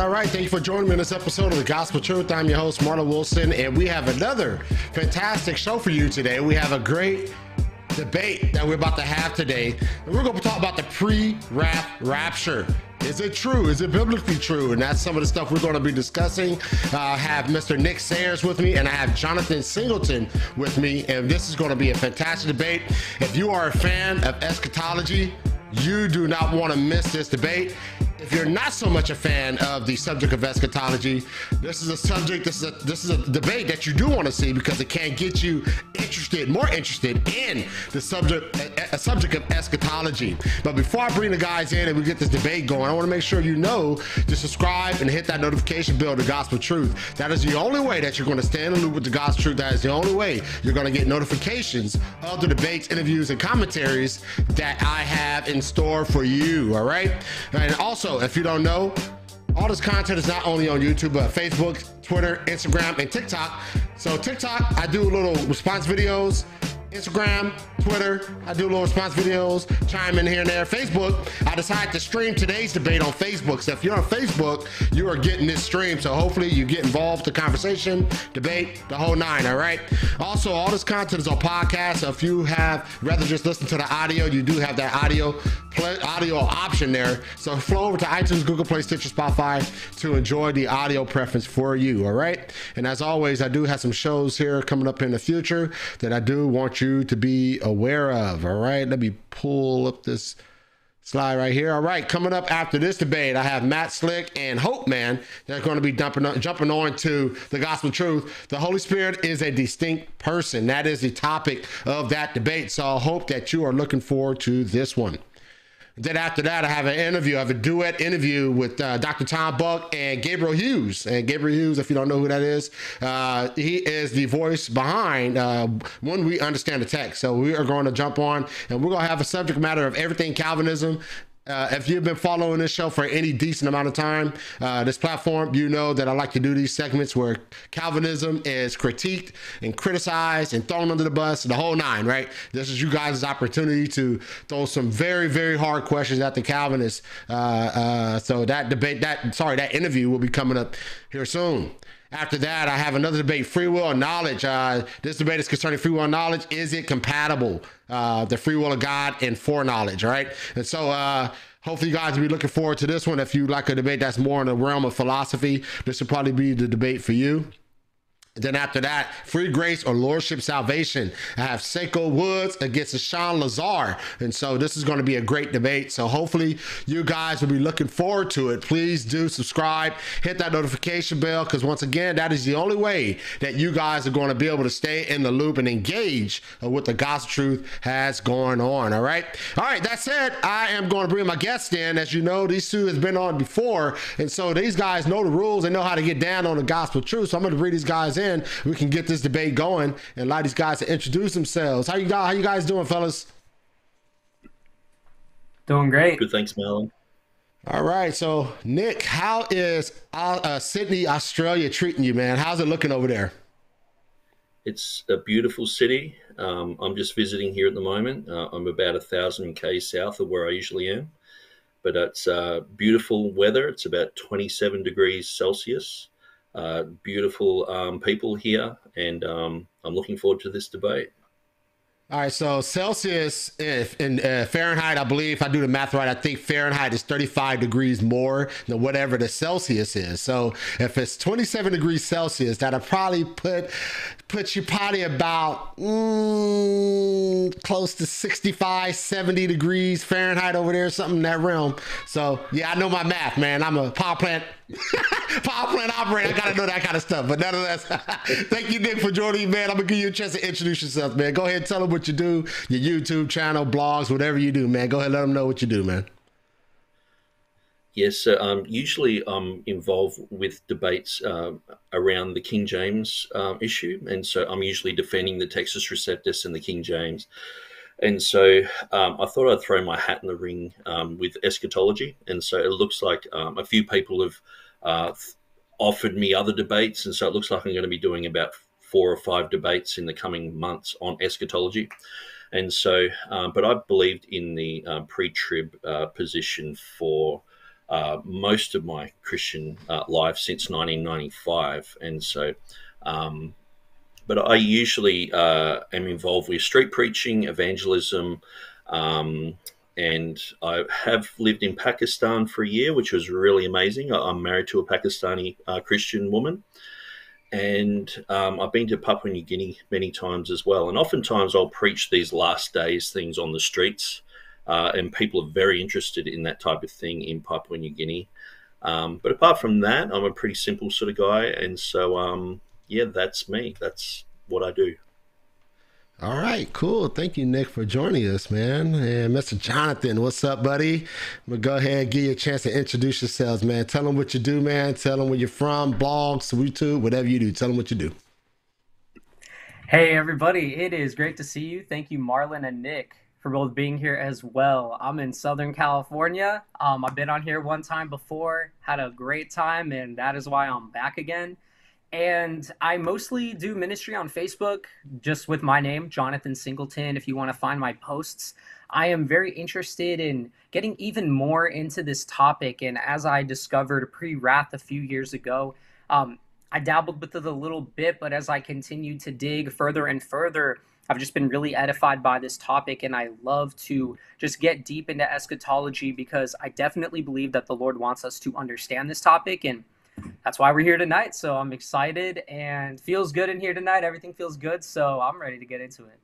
All right. Thank you for joining me in this episode of The Gospel Truth. I'm your host, Marlon Wilson, and we have another fantastic show for you today. We have a great debate that we're about to have today. And we're going to talk about the pre rap rapture. Is it true? Is it biblically true? And that's some of the stuff we're going to be discussing. Uh, I have Mr. Nick Sayers with me, and I have Jonathan Singleton with me. And this is going to be a fantastic debate. If you are a fan of eschatology, you do not want to miss this debate. If you're not so much a fan of the subject of eschatology, this is a subject, this is a this is a debate that you do want to see because it can get you interested, more interested in the subject a, subject of eschatology. But before I bring the guys in and we get this debate going, I want to make sure you know to subscribe and hit that notification bell to Gospel Truth. That is the only way that you're going to stay in the loop with the Gospel Truth. That is the only way you're going to get notifications of the debates, interviews, and commentaries that I have in store for you. All right. And also, if you don't know, all this content is not only on YouTube, but Facebook, Twitter, Instagram, and TikTok. So TikTok, I do little response videos Instagram, Twitter. I do little response videos, chime in here and there. Facebook, I decided to stream today's debate on Facebook. So if you're on Facebook, you are getting this stream. So hopefully you get involved the conversation, debate, the whole nine. All right. Also, all this content is on podcast. So if you have rather just listen to the audio, you do have that audio play, audio option there. So flow over to iTunes, Google Play, Stitcher, Spotify to enjoy the audio preference for you. All right. And as always, I do have some shows here coming up in the future that I do want you to be aware of. All right, let me pull up this slide right here. All right, coming up after this debate, I have Matt Slick and Hope Man. They're going to be dumping, jumping on to the gospel truth. The Holy Spirit is a distinct person. That is the topic of that debate. So I hope that you are looking forward to this one. Then after that, I have an interview. I have a duet interview with uh, Dr. Tom Buck and Gabriel Hughes. And Gabriel Hughes, if you don't know who that is, uh, he is the voice behind uh, When We Understand the Text. So we are going to jump on and we're going to have a subject matter of everything Calvinism. Uh, if you've been following this show for any decent amount of time, uh, this platform, you know that I like to do these segments where Calvinism is critiqued and criticized and thrown under the bus, the whole nine, right? This is you guys' opportunity to throw some very, very hard questions at the Calvinists. Uh, uh so that debate, that sorry, that interview will be coming up here soon. After that, I have another debate: free will and knowledge. Uh, this debate is concerning free will and knowledge. Is it compatible? Uh, the free will of God and foreknowledge, right? And so, uh, hopefully, you guys will be looking forward to this one. If you like a debate that's more in the realm of philosophy, this will probably be the debate for you. Then after that, free grace or lordship salvation. I have Seiko Woods against Sean Lazar. And so this is going to be a great debate. So hopefully you guys will be looking forward to it. Please do subscribe, hit that notification bell, because once again, that is the only way that you guys are going to be able to stay in the loop and engage with the gospel truth has going on. All right. All right. That said, I am going to bring my guests in. As you know, these two has been on before. And so these guys know the rules. They know how to get down on the gospel truth. So I'm going to bring these guys in. We can get this debate going and allow these guys to introduce themselves. How you guys? How you guys doing, fellas? Doing great. Good, thanks, Marlon. All right, so Nick, how is uh, uh, Sydney, Australia treating you, man? How's it looking over there? It's a beautiful city. Um, I'm just visiting here at the moment. Uh, I'm about a thousand k south of where I usually am, but it's uh, beautiful weather. It's about 27 degrees Celsius uh, beautiful um, people here, and um, I'm looking forward to this debate. All right, so Celsius if in uh, Fahrenheit, I believe if I do the math right, I think Fahrenheit is 35 degrees more than whatever the Celsius is. So if it's 27 degrees Celsius, that'll probably put put you probably about mm, close to 65, 70 degrees Fahrenheit over there, something in that realm. So yeah, I know my math, man. I'm a power plant power plant operator. I gotta know that kind of stuff. But nonetheless, thank you, Nick, for joining me, man. I'm gonna give you a chance to introduce yourself, man. Go ahead and tell them what you do, your YouTube channel, blogs, whatever you do, man. Go ahead, let them know what you do, man. Yes, so, um, usually I'm involved with debates uh, around the King James um, issue, and so I'm usually defending the Textus Receptus and the King James. And so um, I thought I'd throw my hat in the ring um, with eschatology, and so it looks like um, a few people have uh, offered me other debates, and so it looks like I'm going to be doing about four or five debates in the coming months on eschatology. And so, um, but I believed in the um, pre trib uh, position for uh, most of my Christian uh, life since 1995, and so. Um, but I usually uh, am involved with street preaching, evangelism, um, and I have lived in Pakistan for a year, which was really amazing. I'm married to a Pakistani uh, Christian woman, and um, I've been to Papua New Guinea many times as well. And oftentimes I'll preach these last days things on the streets, uh, and people are very interested in that type of thing in Papua New Guinea. Um, but apart from that, I'm a pretty simple sort of guy, and so um, yeah, that's me. That's what I do. All right, cool. Thank you, Nick, for joining us, man. And Mr. Jonathan, what's up, buddy? I'm gonna go ahead and give you a chance to introduce yourselves, man. Tell them what you do, man. Tell them where you're from, blogs, YouTube, whatever you do. Tell them what you do. Hey, everybody. It is great to see you. Thank you, Marlon and Nick, for both being here as well. I'm in Southern California. Um, I've been on here one time before, had a great time, and that is why I'm back again. And I mostly do ministry on Facebook, just with my name, Jonathan Singleton. If you want to find my posts, I am very interested in getting even more into this topic. And as I discovered pre wrath a few years ago, um, I dabbled with it a little bit, but as I continue to dig further and further, I've just been really edified by this topic, and I love to just get deep into eschatology because I definitely believe that the Lord wants us to understand this topic and that's why we're here tonight. So I'm excited and feels good in here tonight. Everything feels good. So I'm ready to get into it.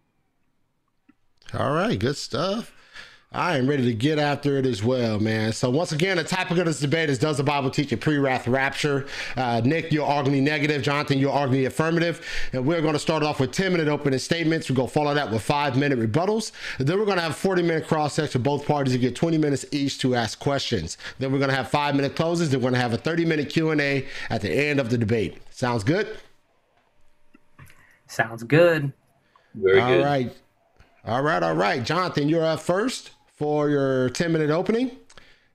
All right, good stuff. I am ready to get after it as well, man. So once again, the topic of this debate is: Does the Bible teach a pre-wrath rapture? Uh, Nick, you're arguing negative. Jonathan, you're arguing affirmative. And we're going to start off with 10-minute opening statements. We're going to follow that with five-minute rebuttals. And then we're going to have 40-minute cross-checks for both parties to get 20 minutes each to ask questions. Then we're going to have five-minute closes. Then we're going to have a 30-minute Q&A at the end of the debate. Sounds good? Sounds good. Very all good. All right. All right, all right. Jonathan, you're up first for your 10 minute opening.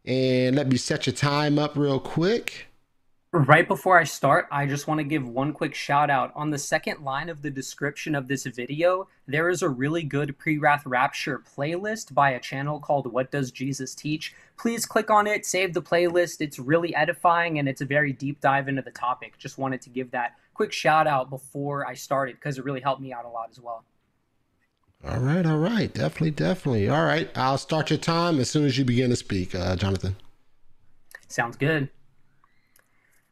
And let me set your time up real quick. Right before I start, I just want to give one quick shout out. On the second line of the description of this video, there is a really good pre wrath rapture playlist by a channel called What Does Jesus Teach? Please click on it, save the playlist. It's really edifying and it's a very deep dive into the topic. Just wanted to give that quick shout out before I started because it really helped me out a lot as well. All right, all right. Definitely, definitely. All right. I'll start your time as soon as you begin to speak, uh, Jonathan. Sounds good.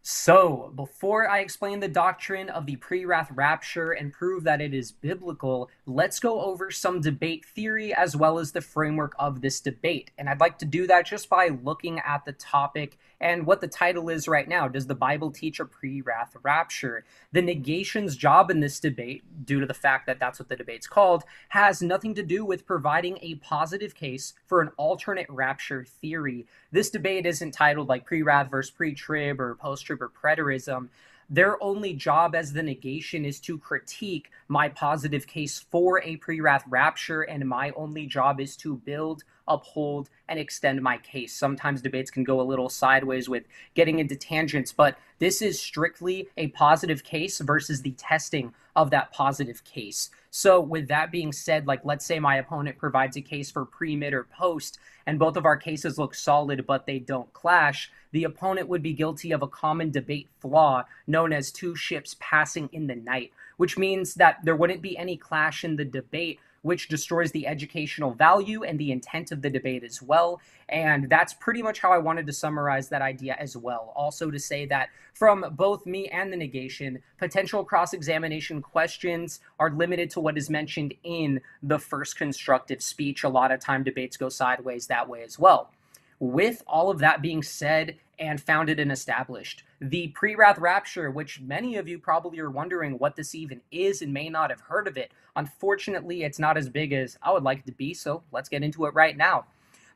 So, before I explain the doctrine of the pre wrath rapture and prove that it is biblical, let's go over some debate theory as well as the framework of this debate. And I'd like to do that just by looking at the topic and what the title is right now. Does the Bible teach a pre wrath rapture? The negation's job in this debate, due to the fact that that's what the debate's called, has nothing to do with providing a positive case for an alternate rapture theory. This debate isn't titled like pre wrath versus pre trib or post trib or preterism their only job as the negation is to critique my positive case for a pre wrath rapture, and my only job is to build, uphold, and extend my case. Sometimes debates can go a little sideways with getting into tangents, but this is strictly a positive case versus the testing of that positive case. So, with that being said, like let's say my opponent provides a case for pre, mid, or post, and both of our cases look solid, but they don't clash the opponent would be guilty of a common debate flaw known as two ships passing in the night, which means that there wouldn't be any clash in the debate, which destroys the educational value and the intent of the debate as well. And that's pretty much how I wanted to summarize that idea as well. Also, to say that from both me and the negation, potential cross examination questions are limited to what is mentioned in the first constructive speech. A lot of time debates go sideways that way as well. With all of that being said and founded and established, the pre wrath rapture, which many of you probably are wondering what this even is and may not have heard of it, unfortunately, it's not as big as I would like it to be, so let's get into it right now.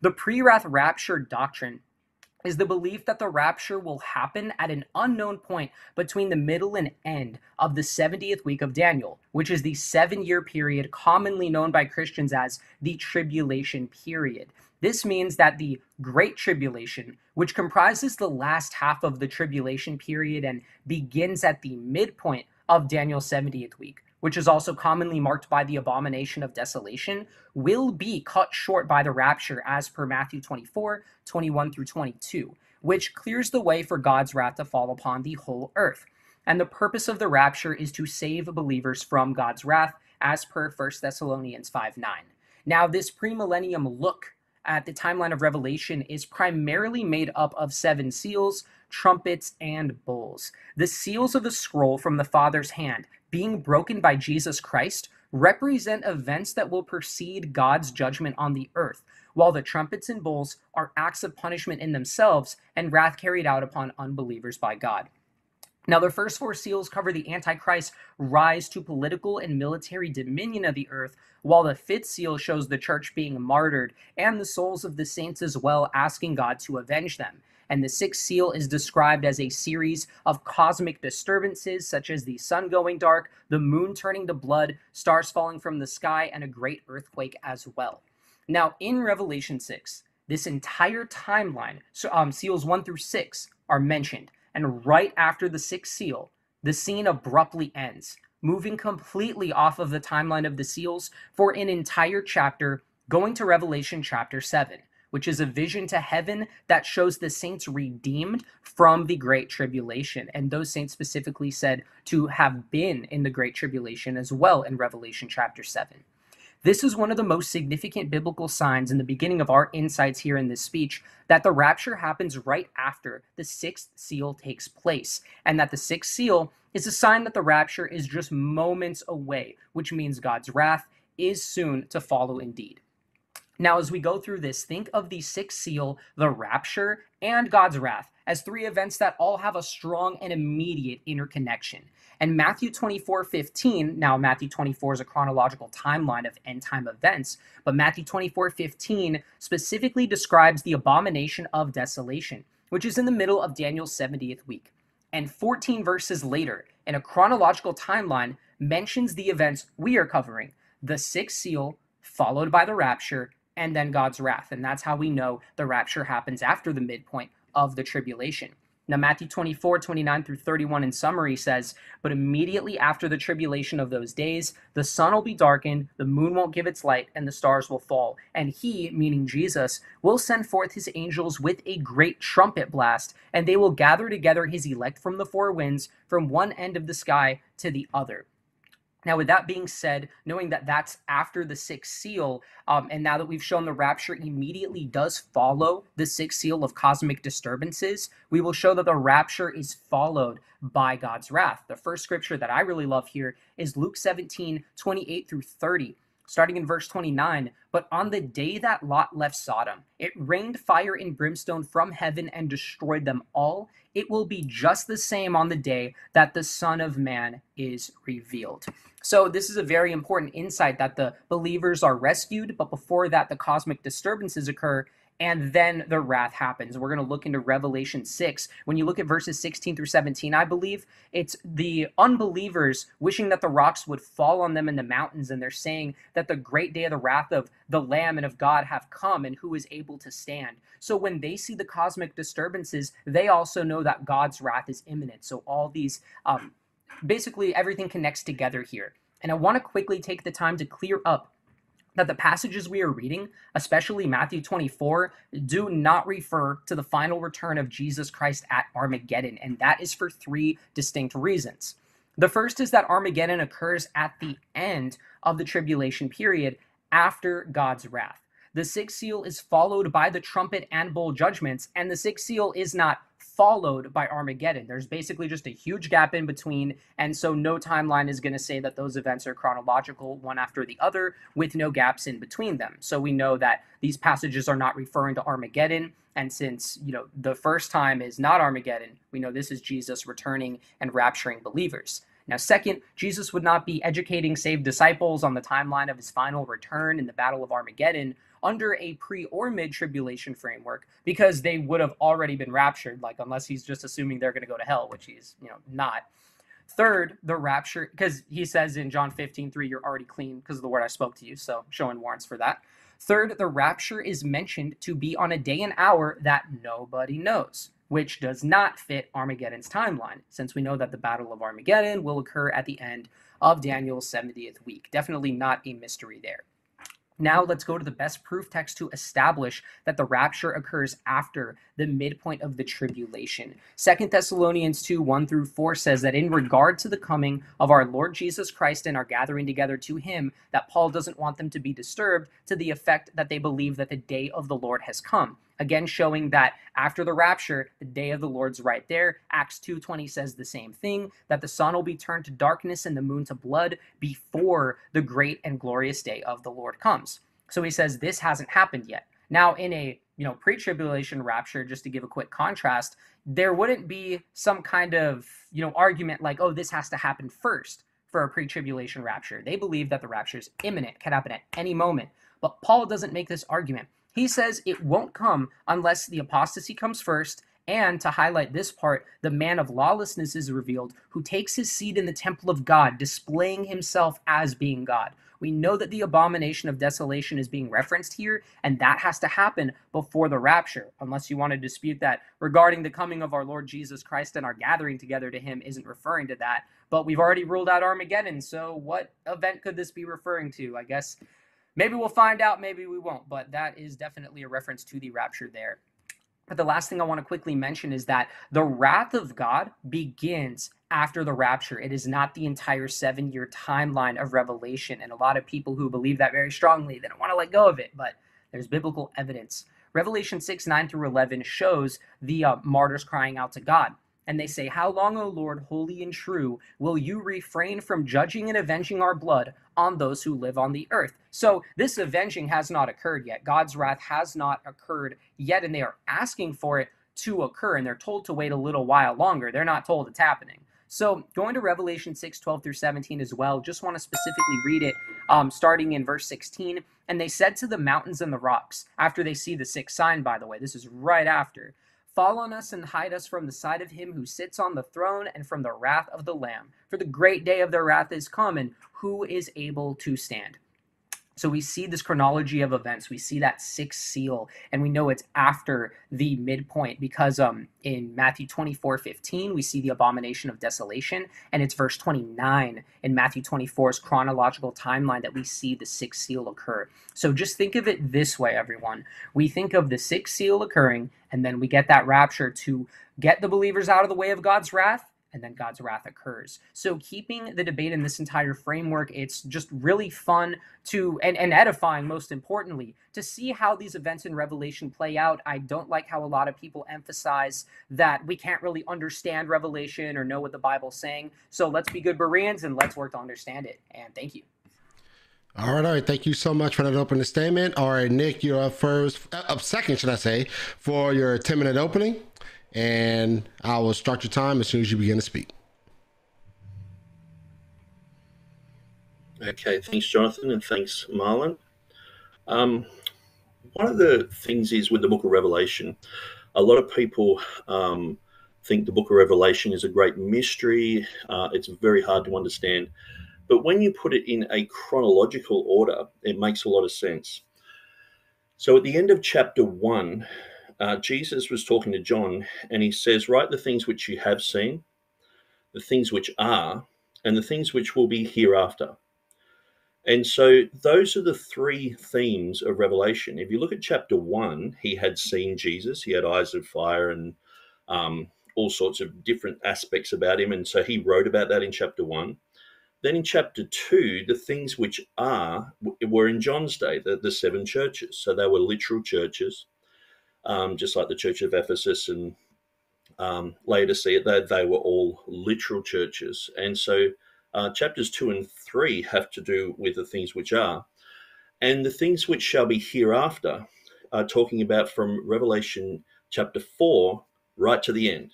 The pre wrath rapture doctrine is the belief that the rapture will happen at an unknown point between the middle and end of the 70th week of Daniel, which is the seven year period commonly known by Christians as the tribulation period. This means that the Great Tribulation, which comprises the last half of the tribulation period and begins at the midpoint of Daniel's 70th week, which is also commonly marked by the abomination of desolation, will be cut short by the rapture as per Matthew 24, 21 through 22. which clears the way for God's wrath to fall upon the whole earth. And the purpose of the rapture is to save believers from God's wrath, as per 1 Thessalonians 5 9. Now, this premillennium look at the timeline of Revelation is primarily made up of seven seals, trumpets, and bowls. The seals of the scroll from the Father's hand, being broken by Jesus Christ, represent events that will precede God's judgment on the earth, while the trumpets and bowls are acts of punishment in themselves and wrath carried out upon unbelievers by God. Now, the first four seals cover the Antichrist's rise to political and military dominion of the earth, while the fifth seal shows the church being martyred and the souls of the saints as well, asking God to avenge them. And the sixth seal is described as a series of cosmic disturbances, such as the sun going dark, the moon turning to blood, stars falling from the sky, and a great earthquake as well. Now, in Revelation 6, this entire timeline, so, um, seals 1 through 6, are mentioned and right after the sixth seal, the scene abruptly ends, moving completely off of the timeline of the seals for an entire chapter, going to Revelation chapter 7, which is a vision to heaven that shows the saints redeemed from the Great Tribulation. And those saints specifically said to have been in the Great Tribulation as well in Revelation chapter 7. This is one of the most significant biblical signs in the beginning of our insights here in this speech that the rapture happens right after the sixth seal takes place, and that the sixth seal is a sign that the rapture is just moments away, which means God's wrath is soon to follow indeed. Now, as we go through this, think of the sixth seal, the rapture, and God's wrath as three events that all have a strong and immediate interconnection. And Matthew 24 15, now Matthew 24 is a chronological timeline of end time events, but Matthew 24 15 specifically describes the abomination of desolation, which is in the middle of Daniel's 70th week. And 14 verses later, in a chronological timeline, mentions the events we are covering the sixth seal, followed by the rapture, and then God's wrath. And that's how we know the rapture happens after the midpoint of the tribulation. Now, Matthew 24, 29 through 31 in summary says, But immediately after the tribulation of those days, the sun will be darkened, the moon won't give its light, and the stars will fall. And he, meaning Jesus, will send forth his angels with a great trumpet blast, and they will gather together his elect from the four winds, from one end of the sky to the other. Now, with that being said, knowing that that's after the sixth seal, um, and now that we've shown the rapture immediately does follow the sixth seal of cosmic disturbances, we will show that the rapture is followed by God's wrath. The first scripture that I really love here is Luke 17 28 through 30 starting in verse 29 but on the day that lot left sodom it rained fire and brimstone from heaven and destroyed them all. It will be just the same on the day that the son of man is revealed. So this is a very important insight that the believers are rescued but before that the cosmic disturbances occur and then the wrath happens. We're going to look into Revelation 6. When you look at verses 16 through 17, I believe it's the unbelievers wishing that the rocks would fall on them in the mountains, and they're saying that the great day of the wrath of the Lamb and of God have come, and who is able to stand. So when they see the cosmic disturbances, they also know that God's wrath is imminent. So all these, um, basically, everything connects together here. And I want to quickly take the time to clear up that the passages we are reading, especially Matthew 24, do not refer to the final return of Jesus Christ at Armageddon, and that is for three distinct reasons. The first is that Armageddon occurs at the end of the tribulation period after God's wrath. The sixth seal is followed by the trumpet and bowl judgments, and the sixth seal is not followed by Armageddon. There's basically just a huge gap in between, and so no timeline is going to say that those events are chronological one after the other with no gaps in between them. So we know that these passages are not referring to Armageddon, and since, you know, the first time is not Armageddon, we know this is Jesus returning and rapturing believers. Now, second, Jesus would not be educating saved disciples on the timeline of his final return in the Battle of Armageddon under a pre or mid tribulation framework because they would have already been raptured, like, unless he's just assuming they're going to go to hell, which he's, you know, not. Third, the rapture, because he says in John 15, 3, you're already clean because of the word I spoke to you. So showing warrants for that. Third, the rapture is mentioned to be on a day and hour that nobody knows which does not fit Armageddon's timeline, since we know that the Battle of Armageddon will occur at the end of Daniel's 70th week. Definitely not a mystery there. Now let's go to the best proof text to establish that the rapture occurs after the midpoint of the tribulation. Second Thessalonians 2 1 through 4 says that in regard to the coming of our Lord Jesus Christ and our gathering together to him, that Paul doesn't want them to be disturbed to the effect that they believe that the day of the Lord has come. Again, showing that after the rapture, the day of the Lord's right there. Acts 2:20 says the same thing, that the sun will be turned to darkness and the moon to blood before the great and glorious day of the Lord comes. So he says this hasn't happened yet. Now, in a you know pre-tribulation rapture, just to give a quick contrast, there wouldn't be some kind of you know argument like, oh, this has to happen first for a pre-tribulation rapture. They believe that the rapture is imminent, can happen at any moment. But Paul doesn't make this argument. He says it won't come unless the apostasy comes first. And to highlight this part, the man of lawlessness is revealed, who takes his seat in the temple of God, displaying himself as being God. We know that the abomination of desolation is being referenced here, and that has to happen before the rapture, unless you want to dispute that regarding the coming of our Lord Jesus Christ and our gathering together to him isn't referring to that. But we've already ruled out Armageddon, so what event could this be referring to? I guess Maybe we'll find out, maybe we won't, but that is definitely a reference to the rapture there. But the last thing I want to quickly mention is that the wrath of God begins after the rapture. It is not the entire seven year timeline of Revelation. And a lot of people who believe that very strongly, they don't want to let go of it, but there's biblical evidence. Revelation 6 9 through 11 shows the uh, martyrs crying out to God and they say, How long, O Lord, holy and true, will you refrain from judging and avenging our blood on those who live on the earth? So this avenging has not occurred yet. God's wrath has not occurred yet, and they are asking for it to occur, and they're told to wait a little while longer. They're not told it's happening. So going to Revelation 6, 12 through 17 as well, just want to specifically read it um, starting in verse 16. And they said to the mountains and the rocks, after they see the sixth sign, by the way, this is right after, Fall on us and hide us from the sight of him who sits on the throne and from the wrath of the Lamb. For the great day of their wrath is come, and who is able to stand? So we see this chronology of events. We see that sixth seal, and we know it's after the midpoint because um in Matthew 24, 15, we see the abomination of desolation, and it's verse 29 in Matthew 24's chronological timeline that we see the sixth seal occur. So just think of it this way, everyone. We think of the sixth seal occurring, and then we get that rapture to get the believers out of the way of God's wrath and then God's wrath occurs. So keeping the debate in this entire framework, it's just really fun to and, and edifying most importantly to see how these events in Revelation play out. I don't like how a lot of people emphasize that we can't really understand Revelation or know what the Bible's saying. So let's be good Bereans and let's work to understand it. And thank you. All right, all right. Thank you so much for that opening statement. All right, Nick, you're up first, uh, up second, should I say, for your 10 minute opening and I will start your time as soon as you begin to speak. Okay, thanks, Jonathan, and thanks, Marlon. Um, one of the things is with the book of Revelation, a lot of people um, think the book of Revelation is a great mystery. Uh, it's very hard to understand. But when you put it in a chronological order, it makes a lot of sense. So at the end of chapter one, uh, Jesus was talking to John and he says, Write the things which you have seen, the things which are, and the things which will be hereafter. And so those are the three themes of Revelation. If you look at chapter one, he had seen Jesus, he had eyes of fire and um, all sorts of different aspects about him. And so he wrote about that in chapter one. Then in chapter two, the things which are were in John's day, the, the seven churches. So they were literal churches um, just like the Church of Ephesus and um, Laodicea, they, they were all literal churches. And so uh, chapters two and three have to do with the things which are. And the things which shall be hereafter are talking about from Revelation chapter four right to the end.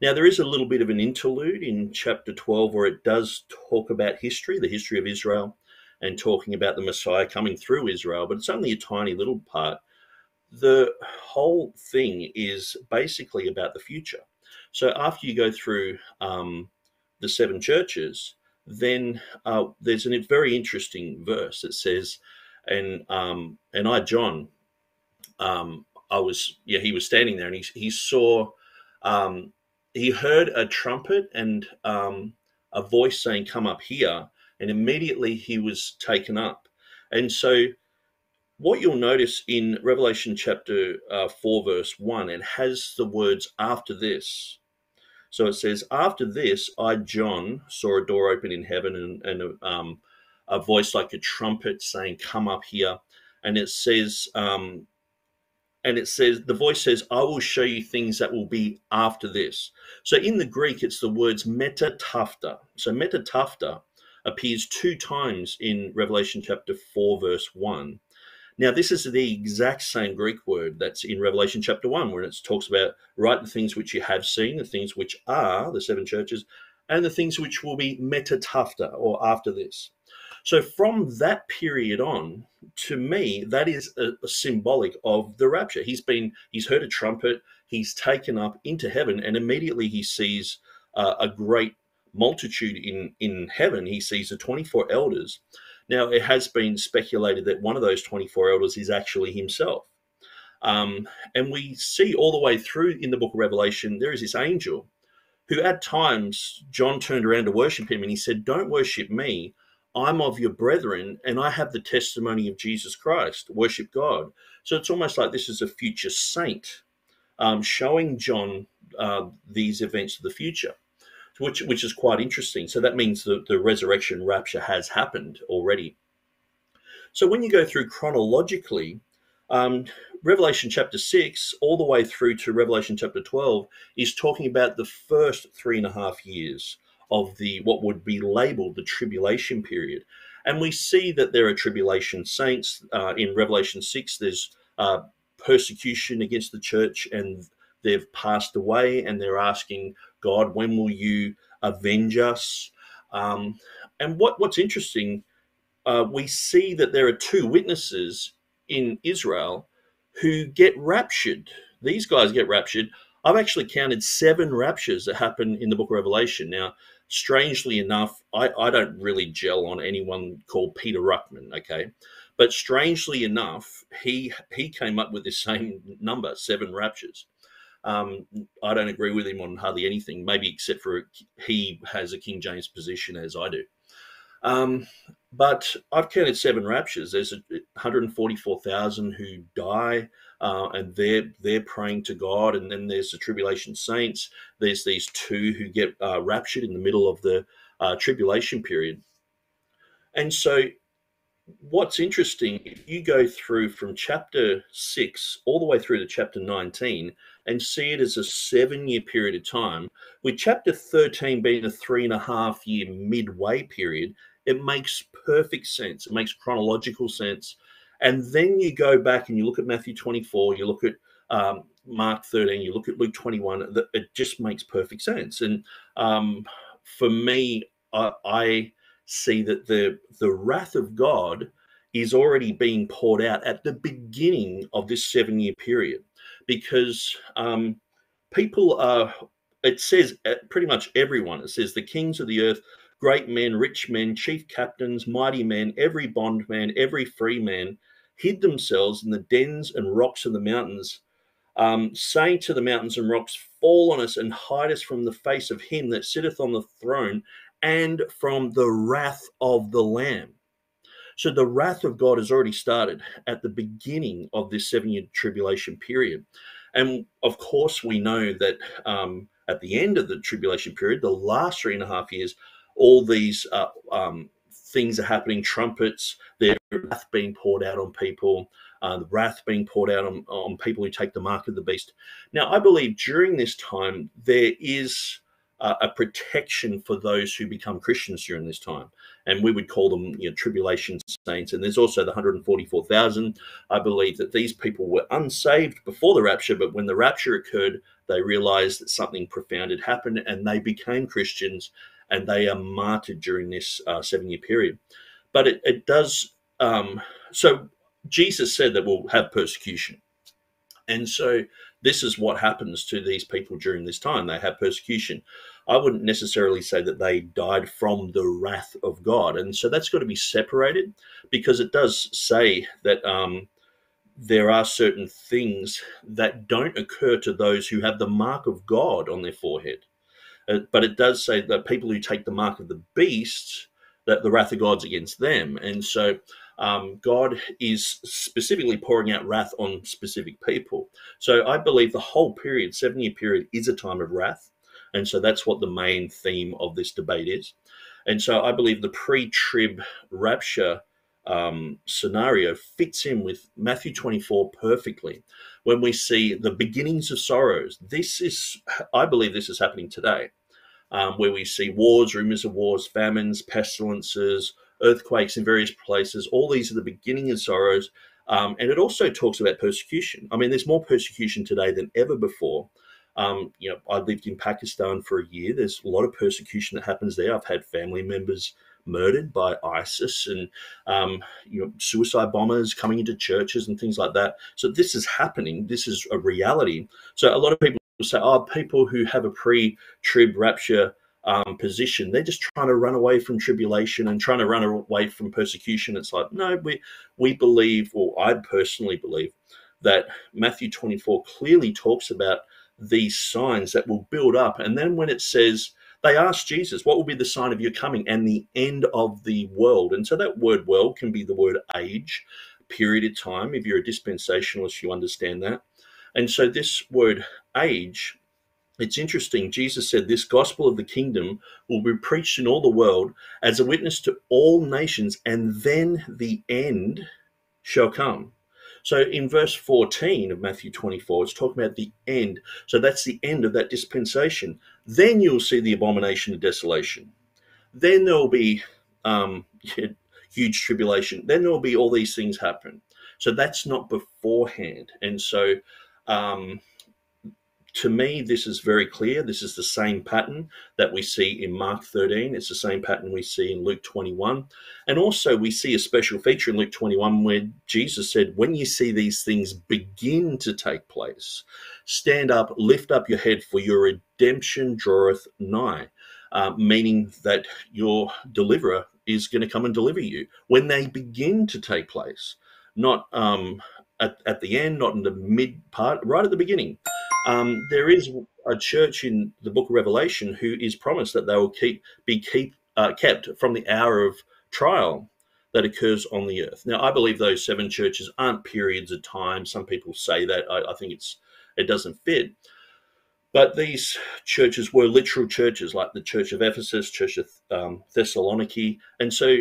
Now, there is a little bit of an interlude in chapter 12 where it does talk about history, the history of Israel, and talking about the Messiah coming through Israel, but it's only a tiny little part the whole thing is basically about the future. So after you go through um, the seven churches, then uh, there's a very interesting verse that says, and um, and I John, um, I was yeah he was standing there and he he saw, um, he heard a trumpet and um, a voice saying, "Come up here," and immediately he was taken up, and so what you'll notice in Revelation chapter uh, 4, verse 1, it has the words after this. So it says, After this, I, John, saw a door open in heaven and, and a, um, a voice like a trumpet saying, Come up here. And it says, um, and it says, the voice says, I will show you things that will be after this. So in the Greek, it's the words metatafta. So metatafta appears two times in Revelation chapter 4, verse 1. Now, this is the exact same Greek word that's in Revelation chapter 1, where it talks about write the things which you have seen, the things which are the seven churches, and the things which will be metatafta, or after this. So, from that period on, to me, that is a, a symbolic of the rapture. He's been, he's heard a trumpet, he's taken up into heaven, and immediately he sees uh, a great multitude in in heaven. He sees the 24 elders now, it has been speculated that one of those 24 elders is actually himself. Um, and we see all the way through in the book of Revelation, there is this angel who, at times, John turned around to worship him and he said, Don't worship me. I'm of your brethren and I have the testimony of Jesus Christ. Worship God. So it's almost like this is a future saint um, showing John uh, these events of the future which which is quite interesting. So that means that the resurrection rapture has happened already. So when you go through chronologically, um, Revelation chapter 6 all the way through to Revelation chapter 12 is talking about the first three and a half years of the what would be labeled the tribulation period. And we see that there are tribulation saints. Uh, in Revelation 6, there's uh, persecution against the church and they've passed away and they're asking God, when will you avenge us? Um, and what, what's interesting, uh, we see that there are two witnesses in Israel who get raptured. These guys get raptured. I've actually counted seven raptures that happen in the book of Revelation. Now, strangely enough, I, I don't really gel on anyone called Peter Ruckman, okay? But strangely enough, he he came up with the same number, seven raptures. Um, I don't agree with him on hardly anything, maybe except for he has a King James position as I do. Um, but I've counted seven raptures. There's 144,000 who die, uh, and they're they're praying to God. And then there's the tribulation saints. There's these two who get uh, raptured in the middle of the uh, tribulation period. And so, what's interesting, if you go through from chapter six all the way through to chapter 19, and see it as a seven year period of time, with chapter 13 being a three and a half year midway period, it makes perfect sense. It makes chronological sense. And then you go back and you look at Matthew 24, you look at um, Mark 13, you look at Luke 21, it just makes perfect sense. And um, for me, I, I see that the the wrath of God is already being poured out at the beginning of this seven year period because um, people are, it says uh, pretty much everyone, it says the kings of the earth, great men, rich men, chief captains, mighty men, every bondman, every free man, hid themselves in the dens and rocks of the mountains, um, saying to the mountains and rocks, Fall on us and hide us from the face of him that sitteth on the throne and from the wrath of the Lamb. So the wrath of God has already started at the beginning of this seven year tribulation period. And of course, we know that um, at the end of the tribulation period, the last three and a half years, all these uh, um, things are happening trumpets, there's wrath being poured out on people, uh, the wrath being poured out on, on people who take the mark of the beast. Now, I believe during this time, there is a protection for those who become Christians during this time. And we would call them you know, tribulation saints. And there's also the 144,000. I believe that these people were unsaved before the rapture, but when the rapture occurred, they realized that something profound had happened and they became Christians and they are martyred during this uh, seven year period. But it, it does, um, so Jesus said that we'll have persecution. And so this is what happens to these people during this time. They have persecution. I wouldn't necessarily say that they died from the wrath of God. And so that's got to be separated because it does say that um, there are certain things that don't occur to those who have the mark of God on their forehead. Uh, but it does say that people who take the mark of the beast, that the wrath of God's against them. And so um, God is specifically pouring out wrath on specific people. So I believe the whole period, seven year period, is a time of wrath. And so that's what the main theme of this debate is. And so I believe the pre trib rapture um, scenario fits in with Matthew 24 perfectly. When we see the beginnings of sorrows, this is, I believe, this is happening today, um, where we see wars, rumors of wars, famines, pestilences, earthquakes in various places. All these are the beginning of sorrows. Um, and it also talks about persecution. I mean, there's more persecution today than ever before. Um, you know, I lived in Pakistan for a year. There's a lot of persecution that happens there. I've had family members murdered by ISIS and um, you know suicide bombers coming into churches and things like that. So this is happening. This is a reality. So a lot of people say, "Oh, people who have a pre-trib rapture um, position. They're just trying to run away from tribulation and trying to run away from persecution. It's like, no, we, we believe, or I personally believe, that Matthew 24 clearly talks about these signs that will build up. And then when it says, they asked Jesus, what will be the sign of your coming and the end of the world? And so that word world can be the word age, period of time. If you're a dispensationalist, you understand that. And so this word age it's interesting. Jesus said, This gospel of the kingdom will be preached in all the world as a witness to all nations, and then the end shall come. So in verse 14 of Matthew 24, it's talking about the end. So that's the end of that dispensation. Then you'll see the abomination of desolation. Then there'll be um, huge tribulation. Then there'll be all these things happen. So that's not beforehand. And so, um, to me, this is very clear. This is the same pattern that we see in Mark 13. It's the same pattern we see in Luke 21. And also, we see a special feature in Luke 21 where Jesus said, When you see these things begin to take place, stand up, lift up your head, for your redemption draweth nigh. Uh, meaning that your deliverer is going to come and deliver you when they begin to take place, not um, at, at the end, not in the mid part, right at the beginning. Um, there is a church in the book of Revelation who is promised that they will keep be keep uh, kept from the hour of trial that occurs on the earth. Now, I believe those seven churches aren't periods of time. Some people say that. I, I think it's it doesn't fit. But these churches were literal churches, like the Church of Ephesus, Church of um, Thessaloniki, and so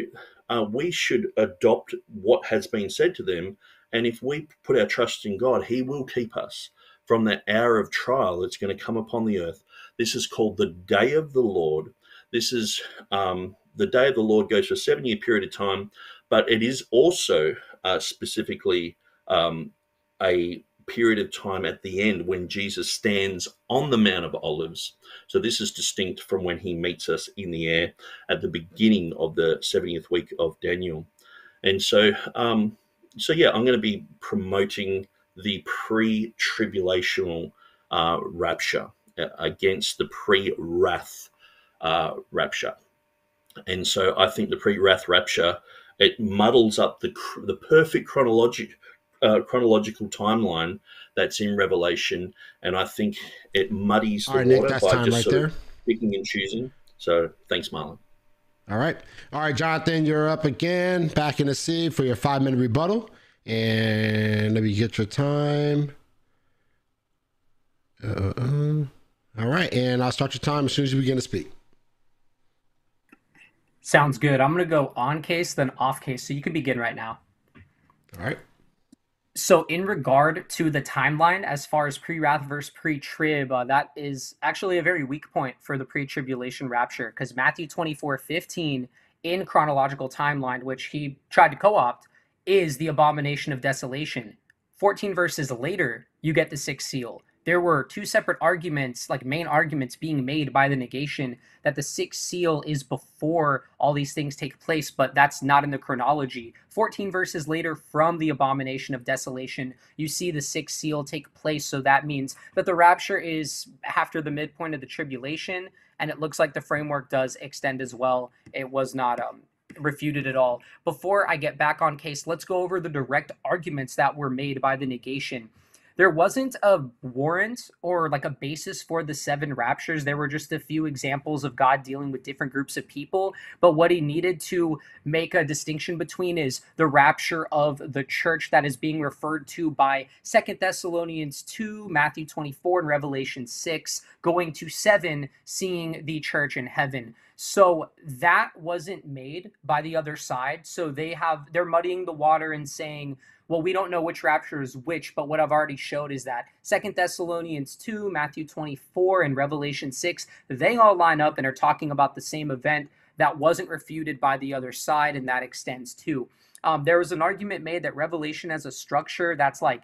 uh, we should adopt what has been said to them. And if we put our trust in God, He will keep us from that hour of trial that's going to come upon the earth. This is called the day of the Lord. This is um, the day of the Lord goes for a seven year period of time, but it is also uh, specifically um, a period of time at the end when Jesus stands on the Mount of Olives. So this is distinct from when he meets us in the air at the beginning of the 70th week of Daniel. And so, um, so yeah, I'm going to be promoting the pre tribulational uh, rapture uh, against the pre wrath uh, rapture. And so I think the pre wrath rapture it muddles up the the perfect chronologic uh, chronological timeline that's in Revelation, and I think it muddies the All right, water Nick, that's by time just right sort there. of picking and choosing. So thanks, Marlon. All right. All right, Jonathan, you're up again, back in the seat for your five minute rebuttal. And let me get your time. Uh, uh, all right. And I'll start your time as soon as you begin to speak. Sounds good. I'm going to go on case, then off case. So you can begin right now. All right. So, in regard to the timeline, as far as pre wrath versus pre trib, uh, that is actually a very weak point for the pre tribulation rapture because Matthew 24 15 in chronological timeline, which he tried to co opt, is the abomination of desolation. 14 verses later, you get the sixth seal. There were two separate arguments, like main arguments being made by the negation that the sixth seal is before all these things take place, but that's not in the chronology. 14 verses later, from the abomination of desolation, you see the sixth seal take place. So that means that the rapture is after the midpoint of the tribulation, and it looks like the framework does extend as well. It was not um, refuted at all. Before I get back on case, let's go over the direct arguments that were made by the negation. there wasn't a warrant or like a basis for the seven raptures. There were just a few examples of God dealing with different groups of people. But what he needed to make a distinction between is the rapture of the church that is being referred to by Second Thessalonians 2, Matthew 24, and Revelation 6, going to 7, seeing the church in heaven. So that wasn't made by the other side. So they have they're muddying the water and saying, well, we don't know which rapture is which, but what I've already showed is that Second Thessalonians 2, Matthew 24, and Revelation 6, they all line up and are talking about the same event that wasn't refuted by the other side, and that extends too. Um, there was an argument made that Revelation has a structure that's like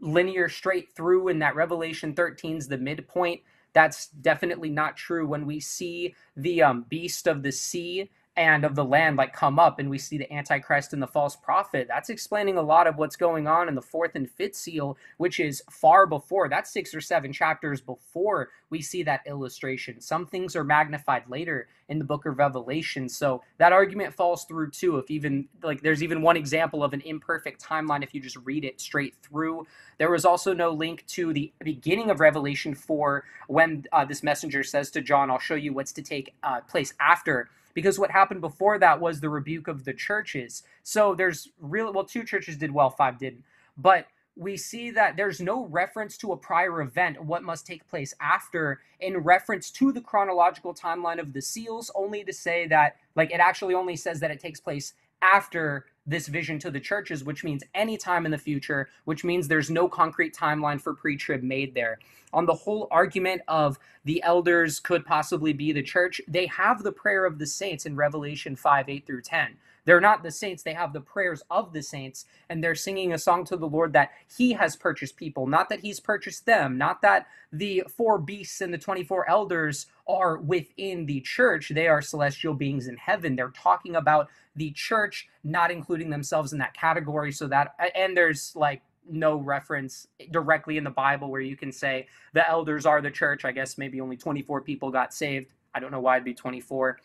linear straight through, and that Revelation 13 is the midpoint. That's definitely not true. When we see the um, beast of the sea and of the land like come up and we see the antichrist and the false prophet that's explaining a lot of what's going on in the fourth and fifth seal which is far before that's six or seven chapters before we see that illustration. Some things are magnified later in the book of revelation. So that argument falls through too if even like there's even one example of an imperfect timeline if you just read it straight through. There was also no link to the beginning of revelation 4 when uh, this messenger says to john i'll show you what's to take uh, place after because what happened before that was the rebuke of the churches. So there's real well, two churches did well, five didn't. But we see that there's no reference to a prior event, what must take place after, in reference to the chronological timeline of the seals, only to say that, like, it actually only says that it takes place after this vision to the churches, which means any time in the future, which means there's no concrete timeline for pre trib made there. On the whole argument of the elders could possibly be the church, they have the prayer of the saints in Revelation 5 8 through 10. They're not the saints, they have the prayers of the saints, and they're singing a song to the Lord that He has purchased people, not that He's purchased them, not that the four beasts and the 24 elders are within the church. They are celestial beings in heaven. They're talking about the church not including themselves in that category. So that, and there's like, no reference directly in the Bible where you can say the elders are the church. I guess maybe only 24 people got saved. I don't know why it'd be 24.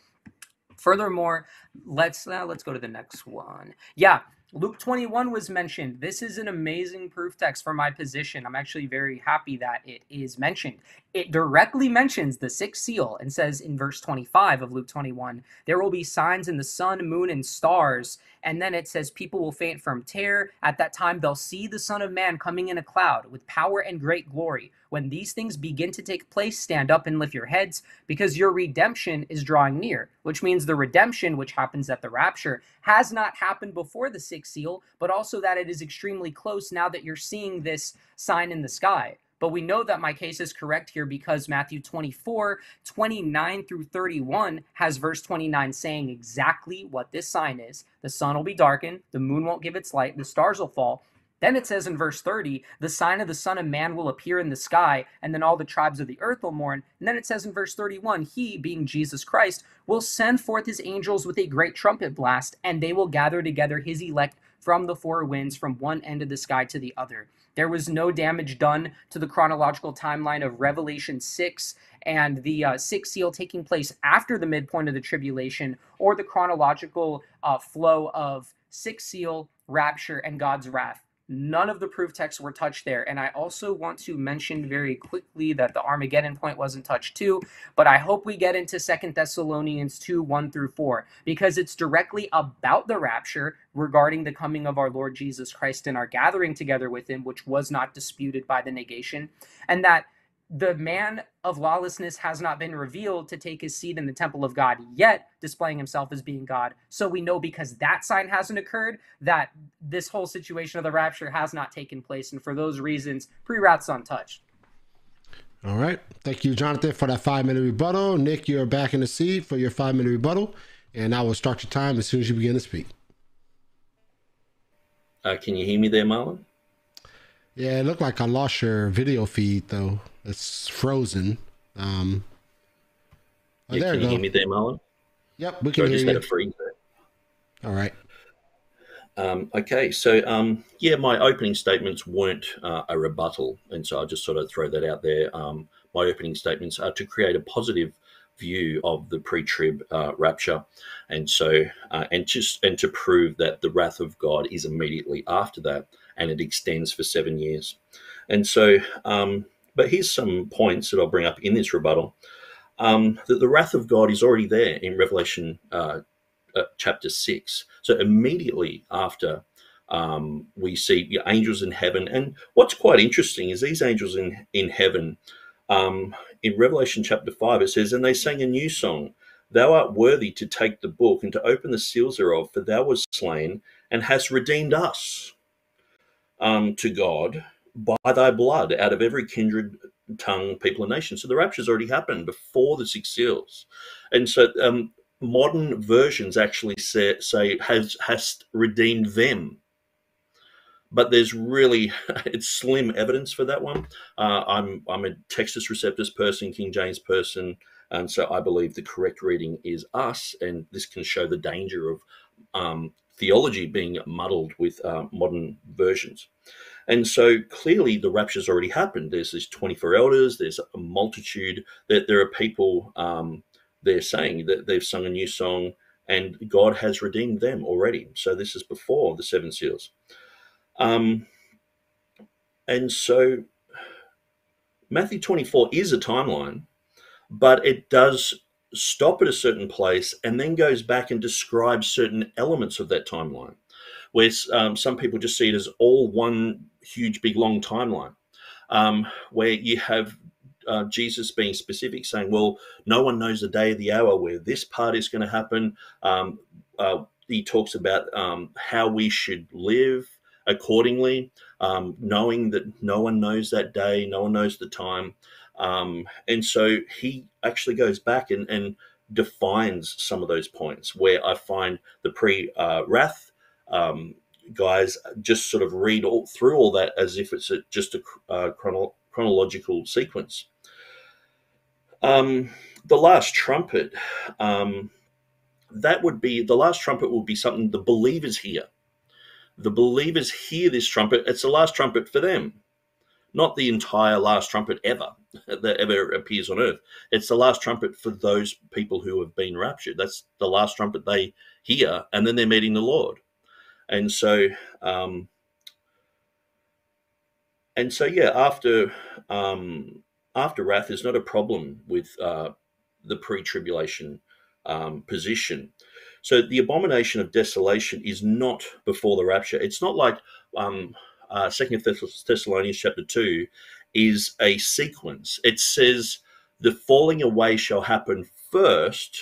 Furthermore, let's uh, let's go to the next one. Yeah, Luke 21 was mentioned. This is an amazing proof text for my position. I'm actually very happy that it is mentioned. It directly mentions the sixth seal and says in verse 25 of Luke 21, there will be signs in the sun, moon, and stars, and then it says, People will faint from terror. At that time, they'll see the Son of Man coming in a cloud with power and great glory. When these things begin to take place, stand up and lift your heads, because your redemption is drawing near, which means the redemption, which happens at the rapture, has not happened before the sixth seal, but also that it is extremely close now that you're seeing this sign in the sky. But we know that my case is correct here because Matthew 24, 29 through 31 has verse 29 saying exactly what this sign is. The sun will be darkened, the moon won't give its light, the stars will fall. Then it says in verse 30, the sign of the Son of Man will appear in the sky, and then all the tribes of the earth will mourn. And then it says in verse 31, He, being Jesus Christ, will send forth his angels with a great trumpet blast, and they will gather together his elect from the four winds from one end of the sky to the other. There was no damage done to the chronological timeline of Revelation 6 and the uh, sixth seal taking place after the midpoint of the tribulation, or the chronological uh, flow of sixth seal, rapture, and God's wrath. None of the proof texts were touched there. And I also want to mention very quickly that the Armageddon point wasn't touched too, but I hope we get into Second Thessalonians 2 1 through 4 because it's directly about the rapture regarding the coming of our Lord Jesus Christ and our gathering together with him, which was not disputed by the negation. And that the man of lawlessness has not been revealed to take his seat in the temple of God yet, displaying himself as being God. So we know because that sign hasn't occurred that this whole situation of the rapture has not taken place. And for those reasons, pre wrath's untouched. All right. Thank you, Jonathan, for that five minute rebuttal. Nick, you're back in the seat for your five minute rebuttal. And I will start your time as soon as you begin to speak. Uh, can you hear me there, Marlon? Yeah, it looked like I lost your video feed though. It's frozen. Um, oh, yeah, there can you, go. hear me there, Marlon? Yep, we can so hear I just you. had a freeze there. All right. Um, okay, so um, yeah, my opening statements weren't uh, a rebuttal, and so I'll just sort of throw that out there. Um, my opening statements are to create a positive view of the pre-trib uh, rapture, and so uh, and just and to prove that the wrath of God is immediately after that, and it extends for seven years. And so, um, but here's some points that I'll bring up in this rebuttal. Um, that the wrath of God is already there in Revelation uh, uh, chapter 6. So immediately after um, we see angels in heaven. And what's quite interesting is these angels in, in heaven, um, in Revelation chapter 5, it says, And they sang a new song Thou art worthy to take the book and to open the seals thereof, for thou wast slain and hast redeemed us um, to God by thy blood out of every kindred, tongue, people, and nation. So the rapture's already happened before the six seals. And so um, modern versions actually say, say has, redeemed them but there's really it's slim evidence for that one. Uh, I'm I'm a Textus Receptus person, King James person, and so I believe the correct reading is us, and this can show the danger of um, theology being muddled with uh, modern versions. And so clearly the rapture's already happened. There's these 24 elders, there's a multitude, that there are people um, they're saying that they've sung a new song and God has redeemed them already. So this is before the seven seals. Um, and so Matthew 24 is a timeline, but it does stop at a certain place and then goes back and describes certain elements of that timeline, where um, some people just see it as all one huge, big, long timeline, um, where you have uh, Jesus being specific, saying, "Well, no one knows the day the hour where this part is going to happen." Um, uh, he talks about um, how we should live accordingly, um, knowing that no one knows that day, no one knows the time. Um, and so he actually goes back and, and, defines some of those points where I find the pre uh, wrath um, guys just sort of read all through all that as if it's a, just a uh, chrono- chronological sequence. Um, the last trumpet, um, that would be the last trumpet will be something the believers hear the believers hear this trumpet, it's the last trumpet for them, not the entire last trumpet ever that ever appears on earth. It's the last trumpet for those people who have been raptured. That's the last trumpet they hear, and then they're meeting the Lord. And so, um, and so, yeah, after um, after wrath is not a problem with uh, the pre-tribulation um, position. So the abomination of desolation is not before the rapture. It's not like um, uh, Second Thessalonians chapter two is a sequence. It says the falling away shall happen first,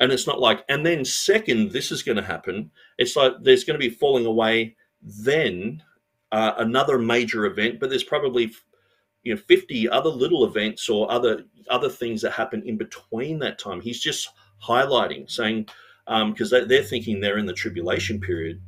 and it's not like and then second this is going to happen. It's like there's going to be falling away, then uh, another major event, but there's probably you know 50 other little events or other other things that happen in between that time. He's just highlighting, saying because um, they, are thinking they're in the tribulation period.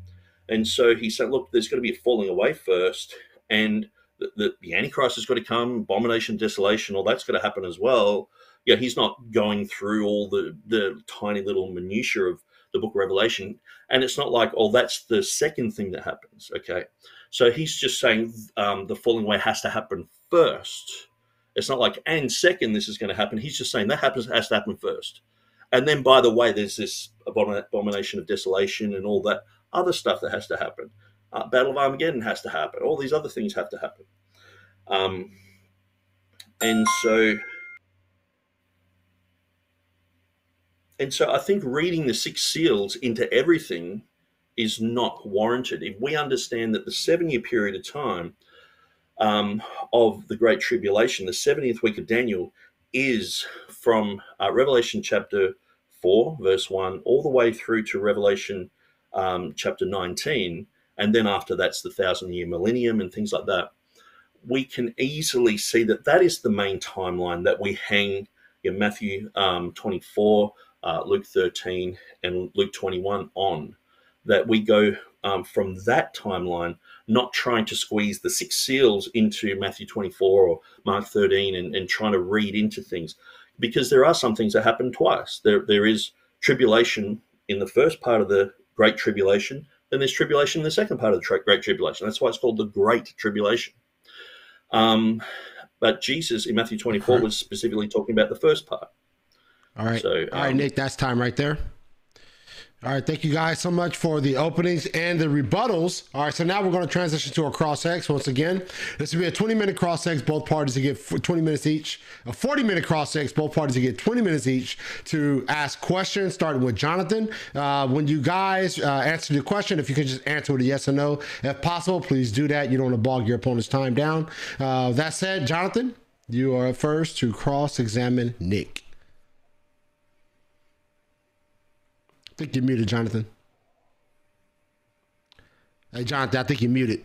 And so he said, look, there's going to be a falling away first, and the, the, the Antichrist has got to come, abomination, desolation, all that's going to happen as well. Yeah, he's not going through all the, the tiny little minutiae of the book of Revelation. And it's not like, oh, that's the second thing that happens. Okay. So he's just saying um, the falling away has to happen first. It's not like, and second, this is going to happen. He's just saying that happens has to happen first. And then, by the way, there's this abomination of desolation and all that other stuff that has to happen. Uh, Battle of Armageddon has to happen. All these other things have to happen. Um, and so, and so, I think reading the six seals into everything is not warranted. If we understand that the seven-year period of time um, of the Great Tribulation, the 70th week of Daniel, is from uh, Revelation chapter 4, verse 1, all the way through to Revelation um, chapter 19. And then after that's the thousand year millennium and things like that. We can easily see that that is the main timeline that we hang in Matthew um, 24, uh, Luke 13, and Luke 21 on. That we go um, from that timeline, not trying to squeeze the six seals into Matthew 24 or Mark 13 and, and trying to read into things, because there are some things that happen twice. There, there is tribulation in the first part of the Great Tribulation, then there's tribulation in the second part of the Great Tribulation. That's why it's called the Great Tribulation. Um, but Jesus in Matthew 24 was specifically talking about the first part. All right. So, um, all right, um, Nick, that's time right there. All right, thank you guys so much for the openings and the rebuttals. All right, so now we're going to transition to a cross X once again. This will be a 20 minute cross X, both parties to get 20 minutes each. A 40 minute cross X, both parties to get 20 minutes each to ask questions, starting with Jonathan. Uh, when you guys uh, answer the question, if you could just answer with a yes or no, if possible, please do that. You don't want to bog your opponent's time down. Uh, that said, Jonathan, you are first to cross examine Nick. Think you're muted, Jonathan. Hey, Jonathan, I think you're muted.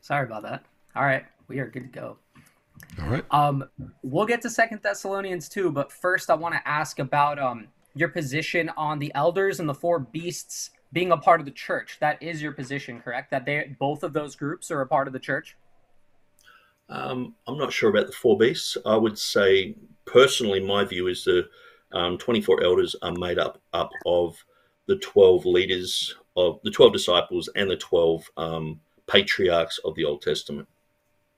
Sorry about that. All right, we are good to go. All right. Um, we'll get to Second Thessalonians too, but first I want to ask about um your position on the elders and the four beasts being a part of the church. That is your position, correct? That they both of those groups are a part of the church. Um, I'm not sure about the four beasts. I would say personally, my view is the um, 24 elders are made up up of the 12 leaders of the 12 disciples and the 12 um, patriarchs of the Old Testament.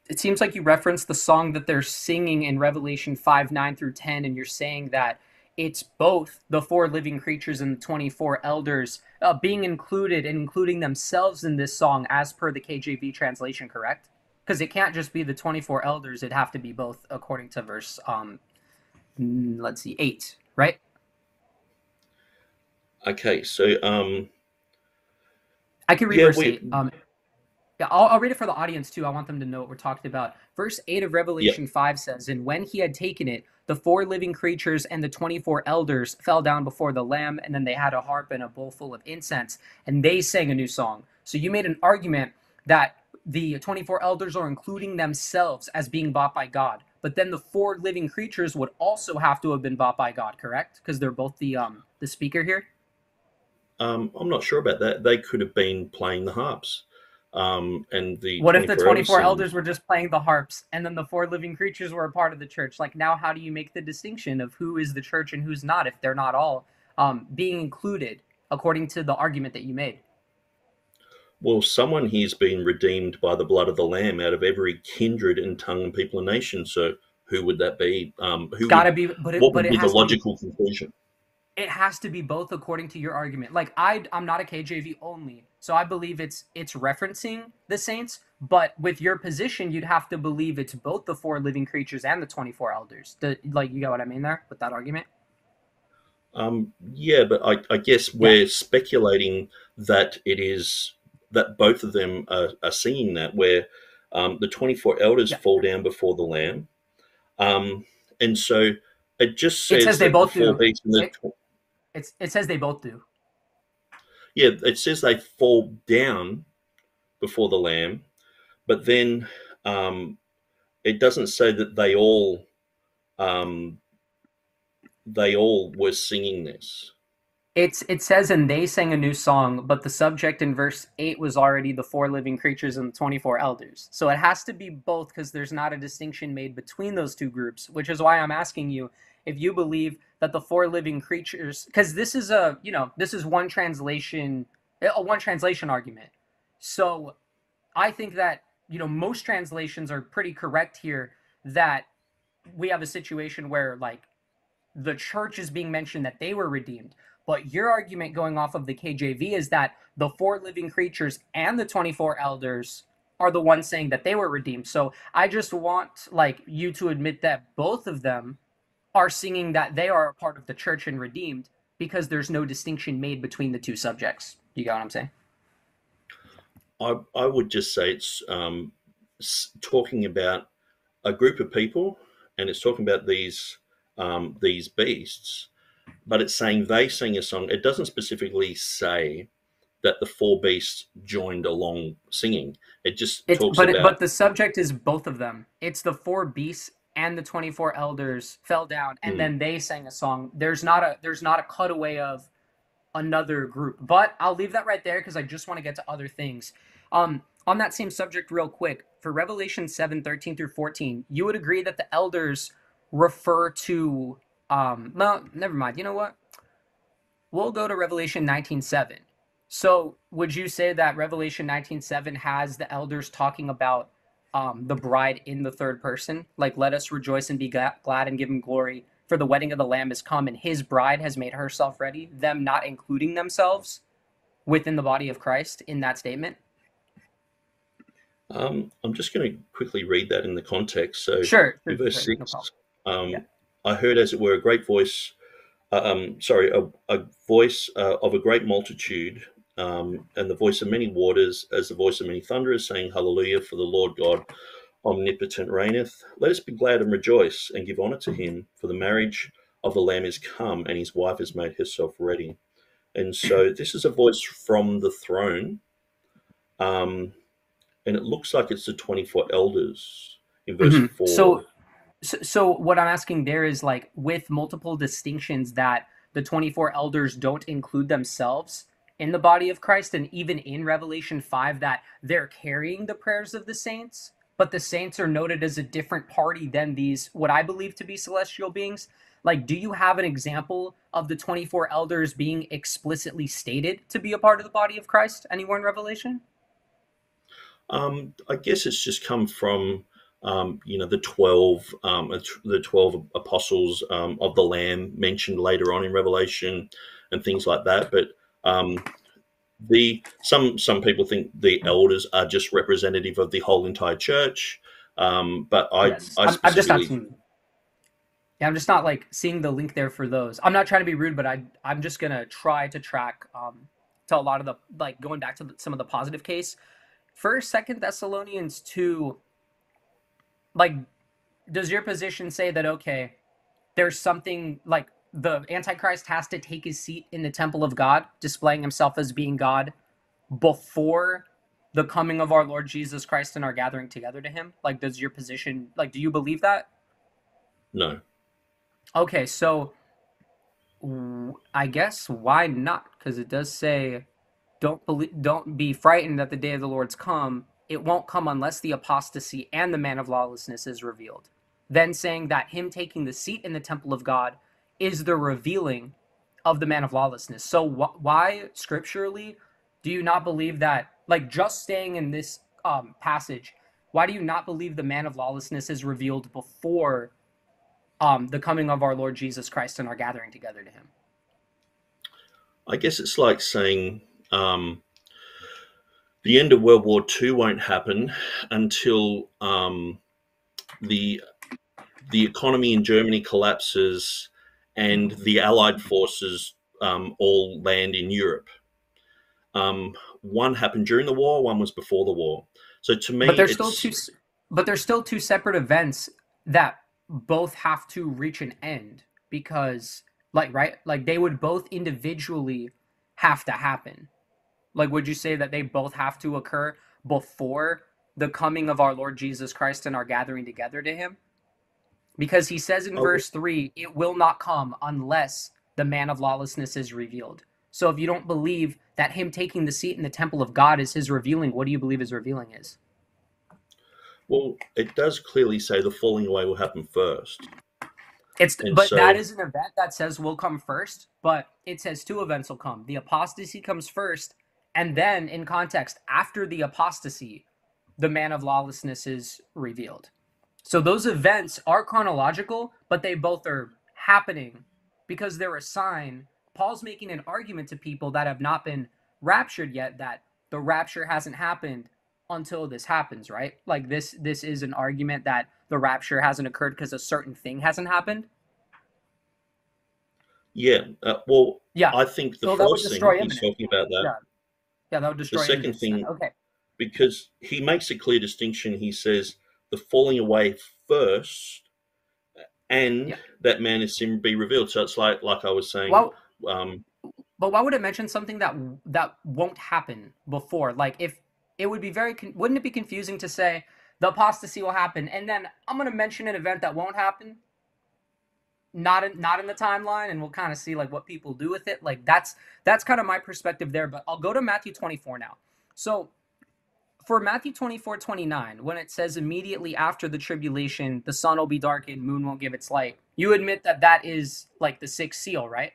It seems like you referenced the song that they're singing in Revelation 5 9 through 10, and you're saying that it's both the four living creatures and the 24 elders uh, being included and including themselves in this song as per the KJV translation, correct? Because it can't just be the 24 elders, it'd have to be both according to verse um, let's see, eight, right? Okay, so um, I can read yeah, verse we, eight. Um, yeah, I'll, I'll, read it for the audience too. I want them to know what we're talking about. Verse eight of Revelation yeah. five says, "And when he had taken it, the four living creatures and the twenty-four elders fell down before the Lamb, and then they had a harp and a bowl full of incense, and they sang a new song." So you made an argument that the 24 elders are including themselves as being bought by God but then the four living creatures would also have to have been bought by God, correct? Because they're both the um the speaker here. Um, I'm not sure about that. They could have been playing the harps. Um, and the what if the 24 elders were just playing the harps and then the four living creatures were a part of the church? Like now, how do you make the distinction of who is the church and who's not if they're not all um, being included according to the argument that you made? Well, someone here's been redeemed by the blood of the Lamb out of every kindred and tongue and people and nation. So who would that be? Um, who gotta would, be? But it, what but would be the logical be, conclusion? It has to be both, according to your argument. Like I, I'm not a KJV only, so I believe it's it's referencing the saints. But with your position, you'd have to believe it's both the four living creatures and the 24 elders. The, like you got what I mean there with that argument? Um, yeah, but I, I guess we're yeah. speculating that it is that both of them are, are singing that, where um, the 24 elders yeah. fall down before the Lamb. Um, and so it just says, it says they both do. It, it says they both do. Yeah, it says they fall down before the Lamb, but then um, it doesn't say that they all um, they all were singing this. It's it says and they sang a new song, but the subject in verse eight was already the four living creatures and the twenty four elders. So it has to be both because there's not a distinction made between those two groups, which is why I'm asking you if you believe that the four living creatures because this is a you know this is one translation a one translation argument. So I think that you know most translations are pretty correct here that we have a situation where like the church is being mentioned that they were redeemed but your argument going off of the KJV is that the four living creatures and the 24 elders are the ones saying that they were redeemed. So I just want like you to admit that both of them are singing that they are a part of the church and redeemed because there's no distinction made between the two subjects. You got what I'm saying? I, I would just say it's um, talking about a group of people and it's talking about these um, these beasts but it's saying they sing a song. It doesn't specifically say that the four beasts joined along singing. It just it's, talks but about. It, but the subject is both of them. It's the four beasts and the twenty four elders fell down, and mm. then they sang a song. There's not a there's not a cutaway of another group. But I'll leave that right there because I just want to get to other things. Um, on that same subject, real quick, for Revelation 7 13 through 14, you would agree that the elders refer to um, well, never mind. You know what? We'll go to Revelation 19:7. So, would you say that Revelation 19:7 has the elders talking about um, the bride in the third person? Like, let us rejoice and be glad and give him glory, for the wedding of the lamb has come and his bride has made herself ready them not including themselves within the body of christ in that statement um, i'm just going to quickly read that in the context so sure, verse sure, 6 no um, Yeah. I heard as it were a great voice uh, um, sorry a, a voice uh, of a great multitude um, and the voice of many waters as the voice of many thunderers saying hallelujah for the lord god omnipotent reigneth. Let us be glad and rejoice and give honor to him, for the marriage of the Lamb is come, and his wife has made herself ready. And so this is a voice from the throne, um, and it looks like it's the 24 elders in verse Mhm. 4. So, so, so what I'm asking there is like with multiple distinctions that the 24 elders don't include themselves in the body of Christ, and even in Revelation 5, that they're carrying the prayers of the saints, but the saints are noted as a different party than these, what I believe to be celestial beings. Like, do you have an example of the 24 elders being explicitly stated to be a part of the body of Christ anywhere in Revelation? Um, I guess it's just come from um, you know the twelve um, the twelve apostles um, of the Lamb mentioned later on in Revelation and things like that. But um, the some some people think the elders are just representative of the whole entire church. Um, but I, Yes. I I'm, I'm just not seeing. Yeah, I'm just not like seeing the link there for those. I'm not trying to be rude, but I I'm just gonna try to track um to a lot of the like going back to the, some of the positive case. First, Second Thessalonians two. Like, does your position say that okay, there's something like the Antichrist has to take his seat in the temple of God, displaying himself as being God, before the coming of our Lord Jesus Christ and our gathering together to Him? Like, does your position like do you believe that? no. Okay, so i guess why not? Because it does say, "Don't believe, don't be frightened that the day of the Lord's come. It won't come unless the apostasy and the man of lawlessness is revealed." Then saying that him taking the seat in the temple of God is the revealing of the man of lawlessness. So wh- why scripturally do you not believe that? Like just staying in this um, passage, why do you not believe the man of lawlessness is revealed before? um, the coming of our Lord Jesus Christ and our gathering together to Him. I guess it's like saying um, the end of World War II won't happen until um, the the economy in Germany collapses and the Allied forces um, all land in Europe. Um, one happened during the war, one was before the war. So to me, But there's still two. But there's still two separate events that both have to reach an end because, like, right, like they would both individually have to happen. Like, would you say that they both have to occur before the coming of our Lord Jesus Christ and our gathering together to Him? Because He says in Oh. verse three, "It will not come unless the man of lawlessness is revealed." So, if you don't believe that Him taking the seat in the temple of God is His revealing, what do you believe His revealing is? well, it does clearly say the falling away will happen first. It's And but so- that is an event that says will come first, but it says two events will come. The apostasy comes first, and then in context, after the apostasy, the man of lawlessness is revealed. So those events are chronological, but they both are happening because they're a sign. Paul's making an argument to people that have not been raptured yet that the rapture hasn't happened until this happens, right? Like this this is an argument that the rapture hasn't occurred because a certain thing hasn't happened. Yeah. Uh, well, Yeah. I think the So first thing he's imminent. talking about that Yeah. Yeah, that would destroy The second thing- Okay. because he makes a clear distinction. He says the falling away first, and Yeah. that man is sin be revealed. So it's like like I was saying. Well, um, but why would it mention something that that won't happen before? Like if it would be very con- wouldn't it be confusing to say the apostasy will happen and then I'm going to mention an event that won't happen? Not in not in the timeline and we'll kind of see like what people do with it. Like that's that's kind of my perspective there, but I'll go to Matthew 24 now. So for Matthew 24, 29, when it says immediately after the tribulation, the sun will be darkened, moon won't give its light, you admit that that is like the sixth seal, right?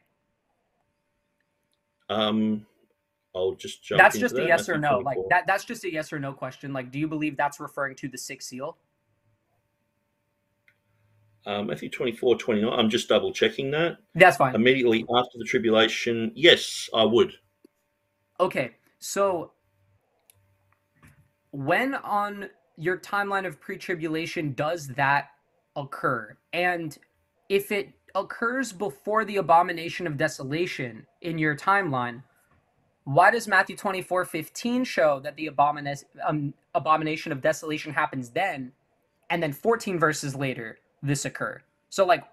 um, I'll just jump. that's just a that, yes or no. Like that that's just a yes or no question. Like, do you believe that's referring to the sixth seal? Uh, Matthew 24, 29. I'm just double checking that. That's fine. Immediately after the tribulation, yes, I would. Okay, so when on your timeline of pre tribulation does that occur? And if it occurs before the abomination of desolation in your timeline, why does Matthew 24 15 show that the um, abomination of desolation happens then, and then 14 verses later, this occur? So, like,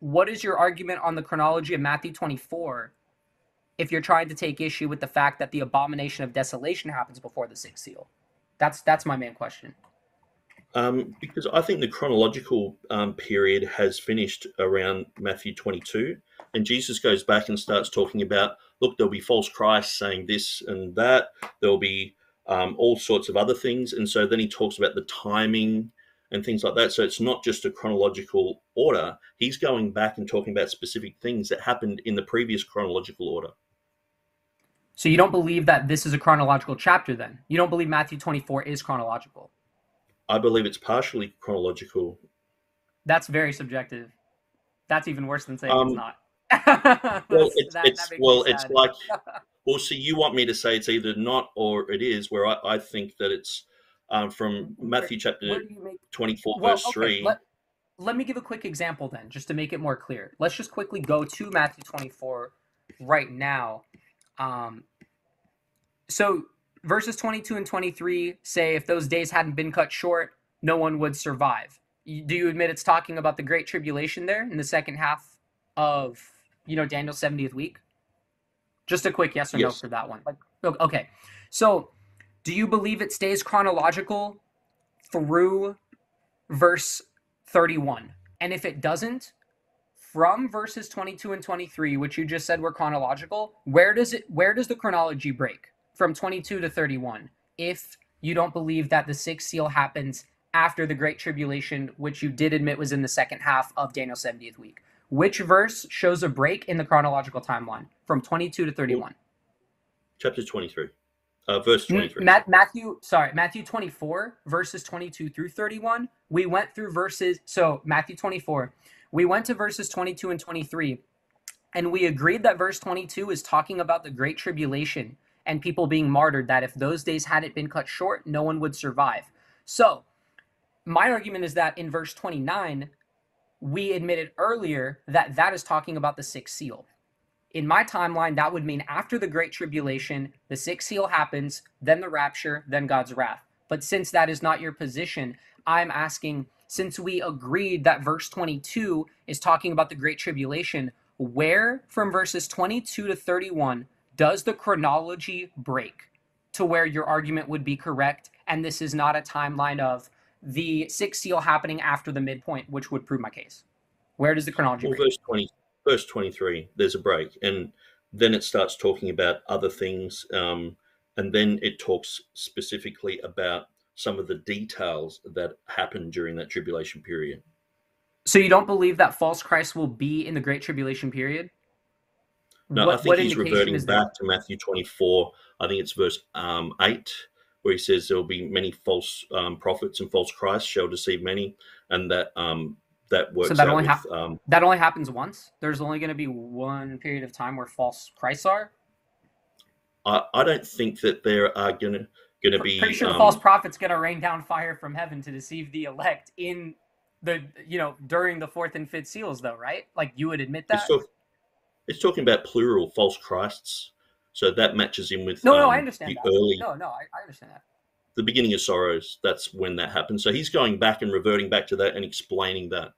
what is your argument on the chronology of Matthew 24 if you're trying to take issue with the fact that the abomination of desolation happens before the sixth seal? That's that's my main question. Um, because I think the chronological um, period has finished around Matthew 22, and Jesus goes back and starts talking about, look, there'll be false Christ saying this and that. There'll be um, all sorts of other things, and so then he talks about the timing and things like that. So it's not just a chronological order. He's going back and talking about specific things that happened in the previous chronological order. So you don't believe that this is a chronological chapter then? You don't believe Matthew 24 is chronological? I believe it's partially chronological. That's very subjective. That's even worse than saying um, it's not. well, it's, that, it's that well, it's like well, see, you want me to say it's either not or it is, where I, I think that it's um, from Matthew chapter 24, well, verse okay, 3. Let, let me give a quick example then, just to make it more clear. Let's just quickly go to Matthew 24 right now. Um, so verses 22 and 23 say if those days hadn't been cut short, no one would survive. Do you admit it's talking about the great tribulation there in the second half of, you know, Daniel's 70th week? Just a quick yes or yes. no for that one. Like, okay. So, do you believe it stays chronological through verse 31? And if it doesn't, from verses 22 and 23, which you just said were chronological, where does it where does the chronology break? From 22 to 31. If you don't believe that the sixth seal happens after the great tribulation, which you did admit was in the second half of Daniel's 70th week. Which verse shows a break in the chronological timeline from 22 to 31? Chapter 23. Uh, verse 23. Matthew, sorry, Matthew 24, verses 22 through 31. We went through verses, so Matthew 24, we went to verses 22 and 23, and we agreed that verse 22 is talking about the Great Tribulation and people being martyred, that if those days hadn't been cut short, no one would survive. So, my argument is that in verse 29, we admitted earlier that that is talking about the sixth seal in my timeline, that would mean after the Great Tribulation, the sixth seal happens, then the rapture, then God's wrath. But since that is not your position, I'm asking since we agreed that verse 22 is talking about the Great Tribulation, where from verses 22 to 31 does the chronology break to where your argument would be correct? And this is not a timeline of the sixth seal happening after the midpoint, which would prove my case. Where does the chronology well, break? Verse 20, verse 23, there's a break. And then it starts talking about other things. Um, and then it talks specifically about some of the details that happened during that tribulation period. So you don't believe that false Christ will be in the Great Tribulation period? No, what, I think he's reverting back to Matthew 24. I think it's verse um, 8, where he says there will be many false um, prophets and false Christs shall deceive many, and that um, that works. So that only ha- um, that only happens once. There's only going to be one period of time where false Christs are. I, I don't think that there are going to going to be. Pretty sure um, the false prophet's going to rain down fire from heaven to deceive the elect in the you know during the fourth and fifth seals, though, right? Like you would admit that. It's, talk, it's talking about plural false Christs, so that matches in with. No, um, no, I understand that. Early, no, no, I, I understand that the beginning of sorrows that's when that happens. So he's going back and reverting back to that and explaining that.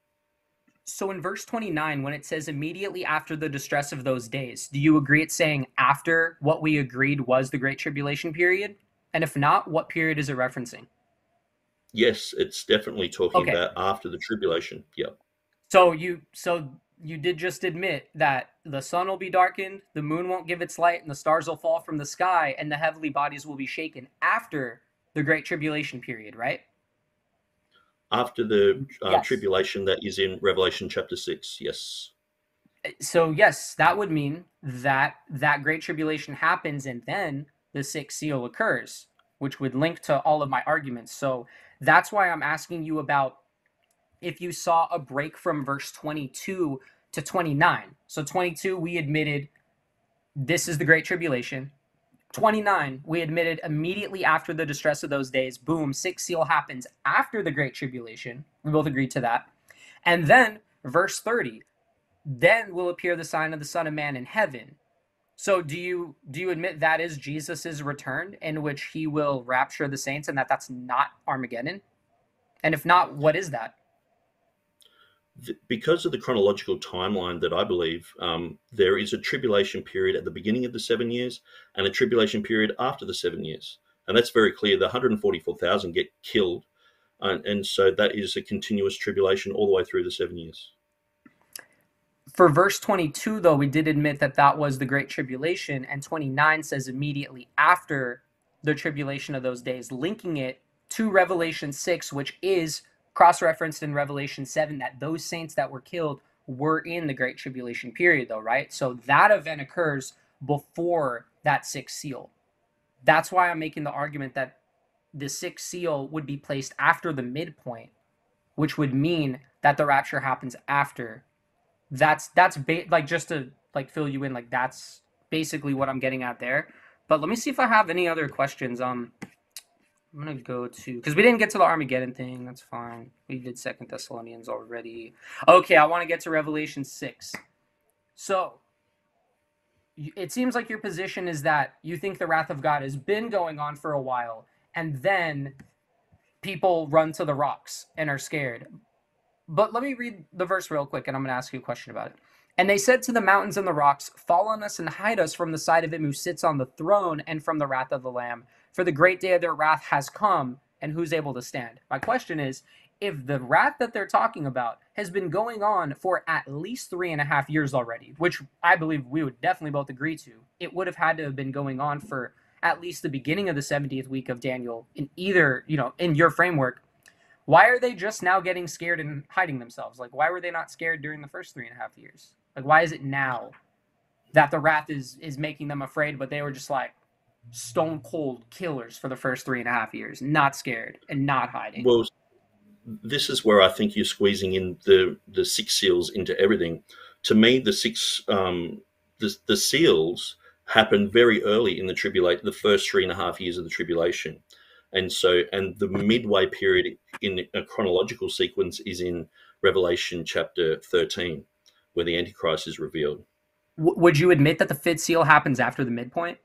So in verse 29 when it says immediately after the distress of those days do you agree it's saying after what we agreed was the great tribulation period? And if not what period is it referencing? Yes it's definitely talking okay. about after the tribulation yeah so you so you did just admit that the sun will be darkened the moon won't give its light and the stars will fall from the sky and the heavenly bodies will be shaken after the Great Tribulation period, right? After the uh, yes. tribulation that is in Revelation chapter 6, yes. So, yes, that would mean that that Great Tribulation happens and then the sixth seal occurs, which would link to all of my arguments. So, that's why I'm asking you about if you saw a break from verse 22 to 29. So 22, we admitted this is the Great Tribulation. 29, we admitted immediately after the distress of those days, boom, six seal happens after the Great Tribulation. We both agreed to that. And then verse 30, then will appear the sign of the Son of Man in heaven. So do you do you admit that is Jesus's return in which he will rapture the saints and that that's not Armageddon? And if not, what is that? Because of the chronological timeline that I believe, um, there is a tribulation period at the beginning of the seven years and a tribulation period after the seven years. And that's very clear. The 144,000 get killed. And, and so that is a continuous tribulation all the way through the seven years. For verse 22, though, we did admit that that was the Great Tribulation. And 29 says immediately after the tribulation of those days, linking it to Revelation 6, which is cross referenced in Revelation 7 that those saints that were killed were in the Great Tribulation period, though, right? So that event occurs before that sixth seal. That's why I'm making the argument that the sixth seal would be placed after the midpoint, which would mean that the rapture happens after. That's that's ba- like just to like fill you in, like that's basically what I'm getting at there. But let me see if I have any other questions. Um, I'm gonna go to because we didn't get to the Armageddon thing. That's fine. We did Second Thessalonians already. Okay, I want to get to Revelation six. So it seems like your position is that you think the wrath of God has been going on for a while, and then people run to the rocks and are scared. But let me read the verse real quick, and I'm gonna ask you a question about it. And they said to the mountains and the rocks, Fall on us and hide us from the sight of him who sits on the throne and from the wrath of the Lamb. For the great day of their wrath has come, and who's able to stand? My question is if the wrath that they're talking about has been going on for at least three and a half years already, which I believe we would definitely both agree to, it would have had to have been going on for at least the beginning of the 70th week of Daniel in either, you know, in your framework. Why are they just now getting scared and hiding themselves? Like, why were they not scared during the first three and a half years? Like, why is it now that the wrath is is making them afraid, but they were just like, stone cold killers for the first three and a half years, not scared and not hiding. Well, this is where I think you're squeezing in the the six seals into everything. To me, the six um, the the seals happen very early in the tribulation, the first three and a half years of the tribulation, and so and the midway period in a chronological sequence is in Revelation chapter thirteen, where the Antichrist is revealed. W- would you admit that the fifth seal happens after the midpoint?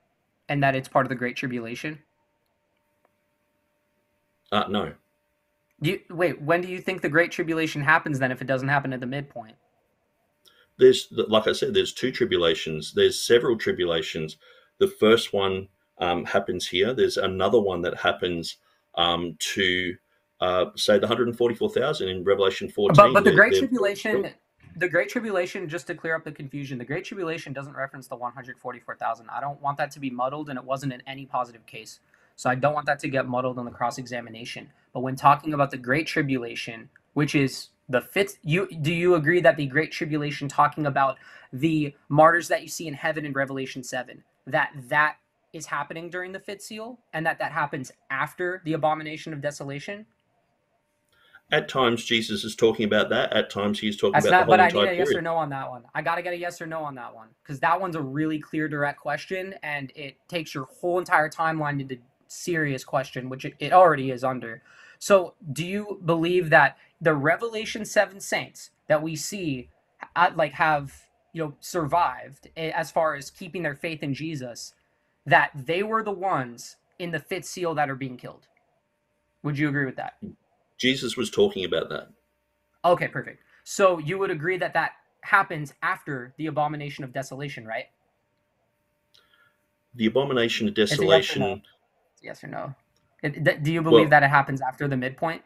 And that it's part of the Great Tribulation? Uh, no. Do you, wait, when do you think the Great Tribulation happens then if it doesn't happen at the midpoint? There's, like I said, there's two tribulations. There's several tribulations. The first one um, happens here. There's another one that happens um, to, uh, say, the 144,000 in Revelation 14. But, but the Great Tribulation the Great Tribulation, just to clear up the confusion, the Great Tribulation doesn't reference the 144,000. I don't want that to be muddled, and it wasn't in any positive case. So I don't want that to get muddled in the cross examination. But when talking about the Great Tribulation, which is the fifth, you do you agree that the Great Tribulation, talking about the martyrs that you see in heaven in Revelation 7, that that is happening during the fifth seal, and that that happens after the abomination of desolation? At times, Jesus is talking about that. At times, he's talking That's about not, the whole but I need a period. yes or no on that one. I got to get a yes or no on that one because that one's a really clear, direct question, and it takes your whole entire timeline into serious question, which it, it already is under. So, do you believe that the Revelation seven saints that we see, uh, like, have you know survived eh, as far as keeping their faith in Jesus, that they were the ones in the fifth seal that are being killed? Would you agree with that? Jesus was talking about that. Okay, perfect. So you would agree that that happens after the abomination of desolation, right? The abomination of desolation. Yes or no? Yes or no? It, do you believe well, that it happens after the midpoint?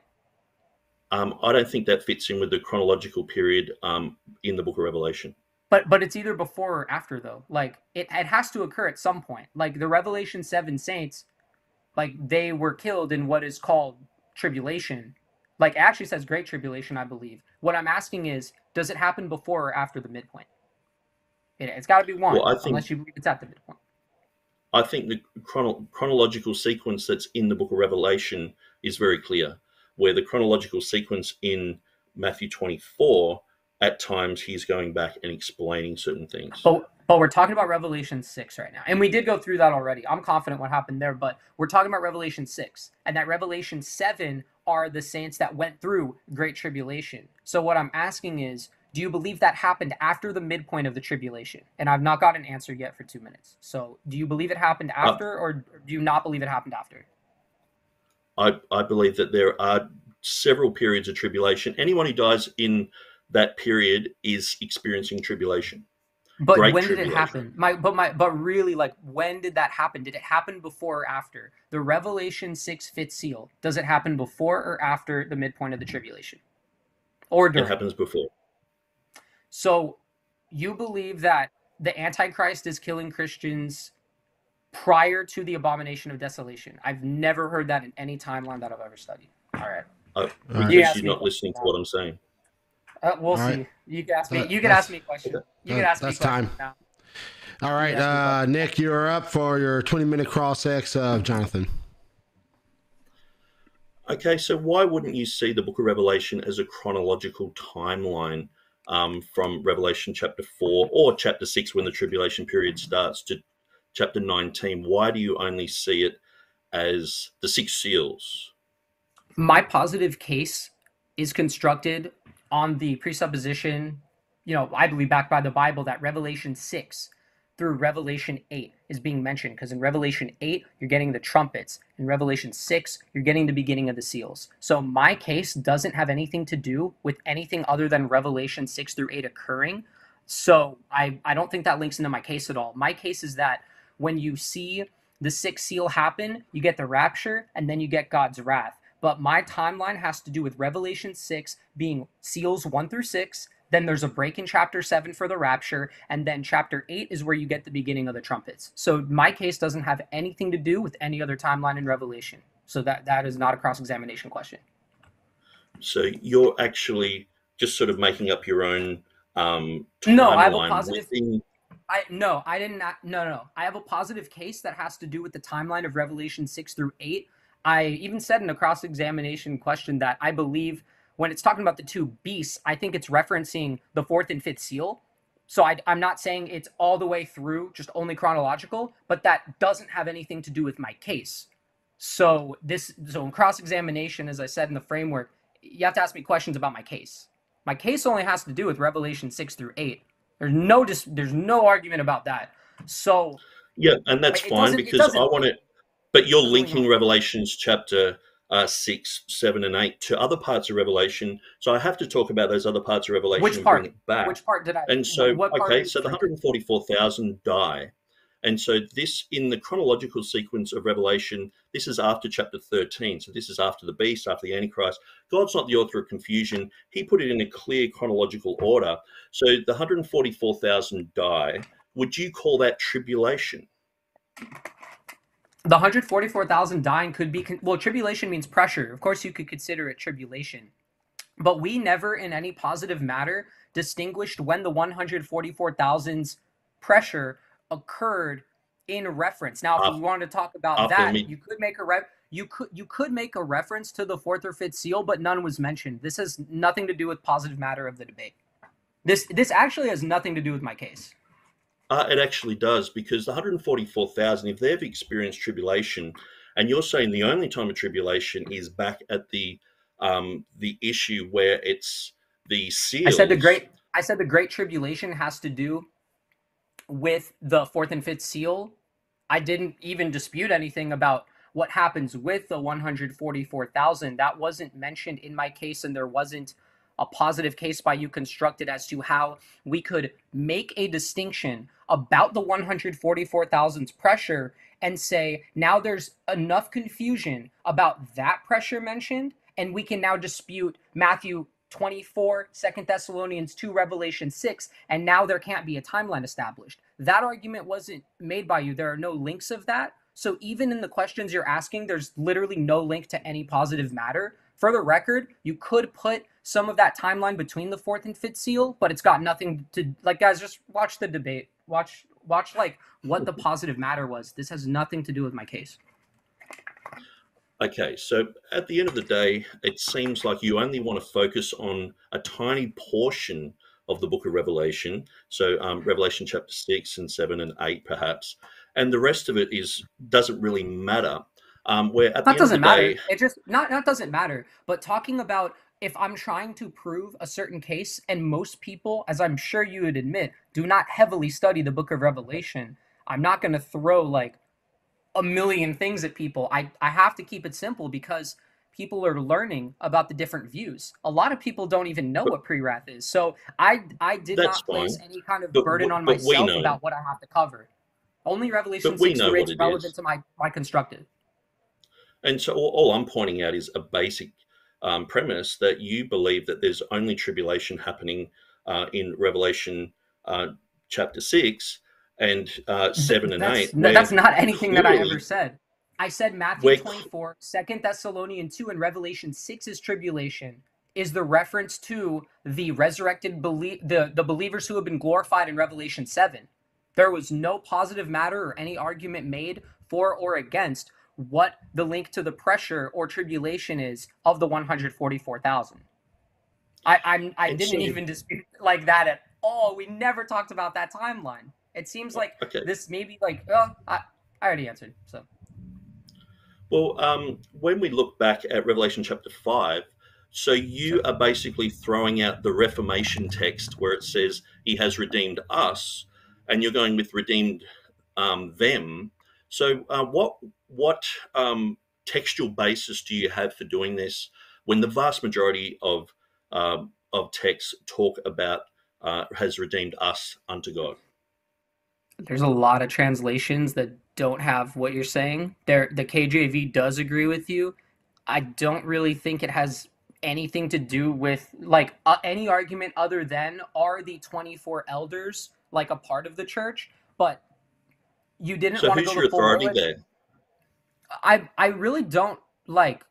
Um, I don't think that fits in with the chronological period um, in the Book of Revelation. But but it's either before or after though. Like it, it has to occur at some point. Like the Revelation seven saints, like they were killed in what is called tribulation like actually says great tribulation, I believe. What I'm asking is, does it happen before or after the midpoint? It, has got to be one, well, think, unless you believe it's at the midpoint. I think the chrono- chronological sequence that's in the book of Revelation is very clear, where the chronological sequence in Matthew 24, at times he's going back and explaining certain things. But but we're talking about Revelation 6 right now. And we did go through that already. I'm confident what happened there, but we're talking about Revelation 6. And that Revelation 7 are the saints that went through great tribulation. So what I'm asking is, do you believe that happened after the midpoint of the tribulation? And I've not got an answer yet for 2 minutes. So, do you believe it happened uh, after or do you not believe it happened after? I I believe that there are several periods of tribulation. Anyone who dies in that period is experiencing tribulation. But Great when did it happen? My but my but really like when did that happen? Did it happen before or after? The Revelation 6 fifth seal. Does it happen before or after the midpoint of the tribulation? Or during? It happens before. So you believe that the Antichrist is killing Christians prior to the abomination of desolation. I've never heard that in any timeline that I've ever studied. All right. Uh, because you are not listening to what I'm saying. Uh, we'll All see. Right. You can ask me. You can ask me a question. You can ask me. That's time. Now. All right, uh, Nick, you're up for your 20 minute cross X of Jonathan. Okay, so why wouldn't you see the book of Revelation as a chronological timeline um, from Revelation chapter 4 or chapter 6 when the tribulation period starts to chapter 19? Why do you only see it as the six seals? My positive case is constructed on the presupposition, you know, I believe backed by the Bible that Revelation 6 through Revelation 8 is being mentioned because in Revelation 8 you're getting the trumpets, in Revelation 6 you're getting the beginning of the seals. So my case doesn't have anything to do with anything other than Revelation 6 through 8 occurring. So I I don't think that links into my case at all. My case is that when you see the sixth seal happen, you get the rapture and then you get God's wrath but my timeline has to do with Revelation 6 being seals 1 through 6. Then there's a break in chapter 7 for the rapture. And then chapter 8 is where you get the beginning of the trumpets. So my case doesn't have anything to do with any other timeline in Revelation. So that, that is not a cross examination question. So you're actually just sort of making up your own um, no, I have a positive. Within... I no, I didn't. No, no, no. I have a positive case that has to do with the timeline of Revelation six through eight, I even said in a cross examination question that I believe when it's talking about the two beasts, I think it's referencing the fourth and fifth seal. So I, am not saying it's all the way through, just only chronological, but that doesn't have anything to do with my case. So this, so in cross examination, as I said in the framework, you have to ask me questions about my case. My case only has to do with Revelation six through eight. There's no dis, there's no argument about that. So yeah, and that's fine because I want to but you're linking Revelations chapter uh, 6, 7, and 8 to other parts of Revelation. So I have to talk about those other parts of Revelation. Which part? Which part did I? And so, okay, so the 144,000 die. And so this, in the chronological sequence of Revelation, this is after chapter 13. So this is after the beast, after the Antichrist. God's not the author of confusion. He put it in a clear chronological order. So the 144,000 die. Would you call that tribulation? The 144,000 dying could be well tribulation means pressure. Of course you could consider it tribulation. But we never in any positive matter distinguished when the 144,000's pressure occurred in reference. Now if uh, you wanted to talk about that you could make a re- you could you could make a reference to the fourth or fifth seal but none was mentioned. This has nothing to do with positive matter of the debate. This this actually has nothing to do with my case uh, it actually does because the 144,000, if they've experienced tribulation, and you're saying the only time of tribulation is back at the um, the issue where it's the seal. I said the great. I said the great tribulation has to do with the fourth and fifth seal. I didn't even dispute anything about what happens with the 144,000. That wasn't mentioned in my case, and there wasn't a positive case by you constructed as to how we could make a distinction about the 144,000's pressure and say now there's enough confusion about that pressure mentioned and we can now dispute Matthew 24, 2 Thessalonians 2, Revelation 6, and now there can't be a timeline established. That argument wasn't made by you. There are no links of that. So even in the questions you're asking, there's literally no link to any positive matter. For the record, you could put some of that timeline between the fourth and fifth seal, but it's got nothing to like guys, just watch the debate. Watch watch like what the positive matter was. This has nothing to do with my case. Okay, so at the end of the day, it seems like you only want to focus on a tiny portion of the book of Revelation. So um, Revelation chapter six and seven and eight, perhaps, and the rest of it is doesn't really matter. Um, where that doesn't matter. Day, it just not that doesn't matter. But talking about if I'm trying to prove a certain case, and most people, as I'm sure you would admit, do not heavily study the book of Revelation, I'm not going to throw like a million things at people. I, I have to keep it simple because people are learning about the different views. A lot of people don't even know what pre-wrath is. So I I did not place fine. any kind of but, burden on myself about what I have to cover. Only Revelation 6 is relevant is. to my, my constructive. And so all, all I'm pointing out is a basic um, premise that you believe that there's only tribulation happening uh, in Revelation uh, chapter 6 and uh, 7 and that's, 8. That's not anything that I ever said. I said Matthew 24, 2 Thessalonians 2, and Revelation 6 is tribulation, is the reference to the resurrected belie- the, the believers who have been glorified in Revelation 7. There was no positive matter or any argument made for or against what the link to the pressure or tribulation is of the 144,000. I I'm, I didn't even dispute like that at all. We never talked about that timeline. It seems like okay. this maybe like oh, I, I already answered. So well, um, when we look back at Revelation chapter 5, so you are basically throwing out the Reformation text where it says he has redeemed us, and you're going with redeemed um, them. So, uh, what what um, textual basis do you have for doing this when the vast majority of uh, of texts talk about uh, has redeemed us unto God? There's a lot of translations that don't have what you're saying. There, the KJV does agree with you. I don't really think it has anything to do with like uh, any argument other than are the 24 elders like a part of the church but you didn't so want to go your authority there i i really don't like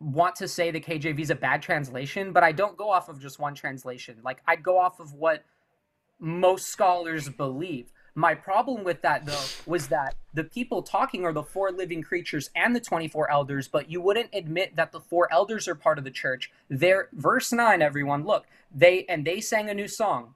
want to say the kjv is a bad translation but i don't go off of just one translation like i'd go off of what most scholars believe my problem with that, though, was that the people talking are the four living creatures and the 24 elders, but you wouldn't admit that the four elders are part of the church. There, verse 9, everyone, look, they and they sang a new song.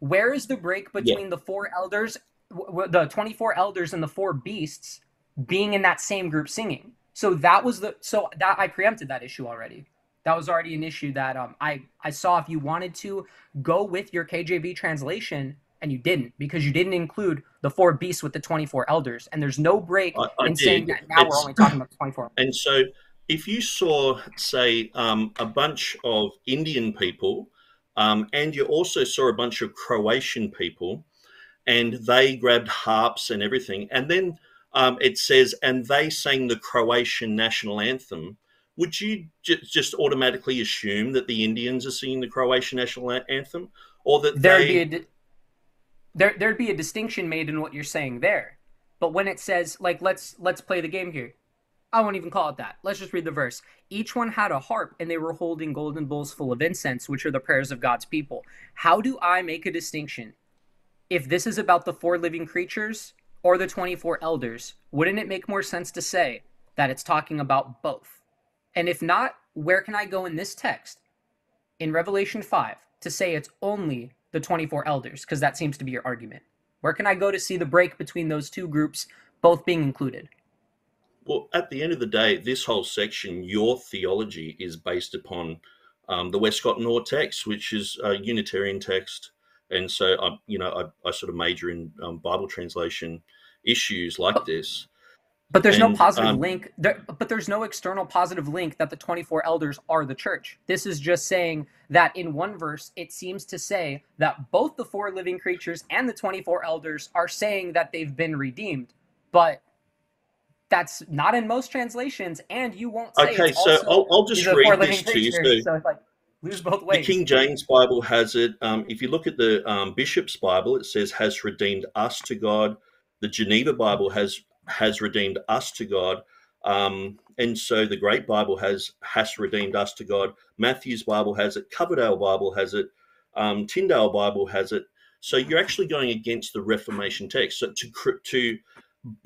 Where is the break between yeah. the four elders, the 24 elders and the four beasts being in that same group singing? So that was the so that I preempted that issue already. That was already an issue that um, I I saw if you wanted to go with your KJV translation, and you didn't because you didn't include the four beasts with the 24 elders. And there's no break I, I in did. saying that now it's, we're only talking about 24. And so if you saw, say, um, a bunch of Indian people, um, and you also saw a bunch of Croatian people, and they grabbed harps and everything, and then um, it says, and they sang the Croatian national anthem. Would you j- just automatically assume that the Indians are singing the Croatian national anthem, or that there'd they... be a, there there'd be a distinction made in what you're saying there. But when it says like let's let's play the game here. I won't even call it that. Let's just read the verse. Each one had a harp and they were holding golden bowls full of incense, which are the prayers of God's people. How do I make a distinction? If this is about the four living creatures or the 24 elders, wouldn't it make more sense to say that it's talking about both? And if not, where can I go in this text in Revelation 5 to say it's only the 24 elders? Because that seems to be your argument. Where can I go to see the break between those two groups both being included? Well, at the end of the day, this whole section, your theology is based upon um, the Westcott Hort text, which is a Unitarian text. And so, I, you know, I, I sort of major in um, Bible translation issues like this. But there's and, no positive um, link. There, but there's no external positive link that the 24 elders are the church. This is just saying that in one verse, it seems to say that both the four living creatures and the 24 elders are saying that they've been redeemed. But that's not in most translations, and you won't say. Okay, so I'll, I'll, just read this to you. So, so like, lose both ways. The King James Bible has it. Um, if you look at the um, Bishop's Bible, it says has redeemed us to God. The Geneva Bible has has redeemed us to God. Um, and so the Great Bible has has redeemed us to God. Matthew's Bible has it. Coverdale Bible has it. Um, Tyndale Bible has it. So you're actually going against the Reformation text. So to to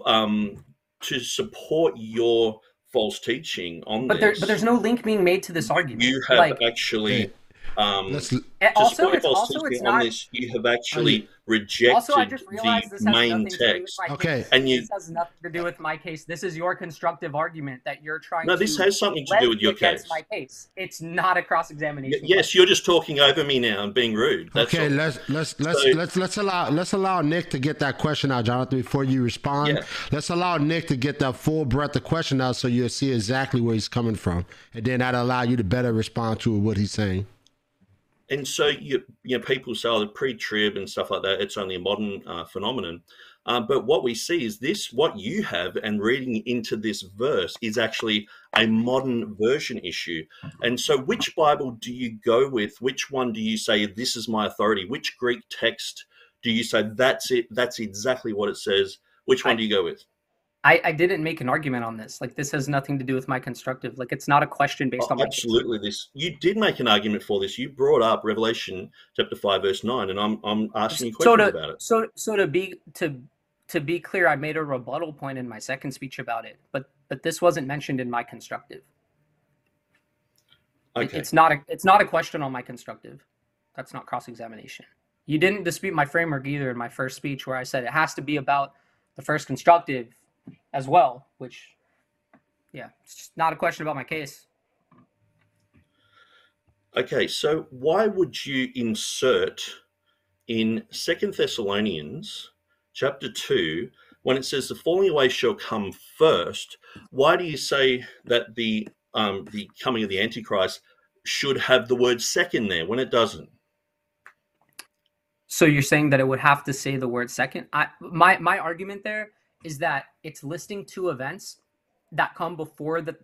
um, to support your false teaching on but there, this. but there's no link being made to this argument. You have like, actually. Um, Let's to also, it's, also it's not. this, you have actually rejected Also, I just realized this the has main nothing to do with text. my Okay. case. And you- this has nothing to do with my case. This is your constructive argument that you're trying No, to. this has something to do with your case. my case. It's not a cross Y- examination. Yes, you're just talking over me now and being rude. That's okay, all. let's let's let's So- let's let's allow let's allow Nick to get that question out, Jonathan, before you respond. Yeah. Let's allow Nick to get that full breadth of question out, so you'll see exactly where he's coming from, and then that'll allow you to better respond to what he's saying. And so you you know people say oh, the pre-trib and stuff like that it's only a modern uh, phenomenon. Uh, but what we see is this what you have and reading into this verse is actually a modern version issue. And so which bible do you go with? Which one do you say this is my authority which greek text do you say that's it that's exactly what it says which one I- do you go with I, I didn't make an argument on this. Like this has nothing to do with my constructive. Like it's not a question oh, based Oh, on my absolutely this you did make an argument for this you brought up revelation chapter 5 verse 9 and i'm i'm asking you so to about it so so to be to to be clear, I made a rebuttal point in my second speech about it, but but this wasn't mentioned in my constructive. It- it's not a it's not a question on my constructive. That's not cross examination. You didn't dispute my framework either in my first speech, where I said it has to be about the first constructive as well. Which, yeah, it's just not a question about my case. Okay, so why would you insert in Second Thessalonians chapter 2 when it says the falling away shall come first? Why do you say that the um, the coming of the Antichrist should have the word second there when it doesn't? So you're saying that it would have to say the word second? I my my argument there is that it's listing two events that come before the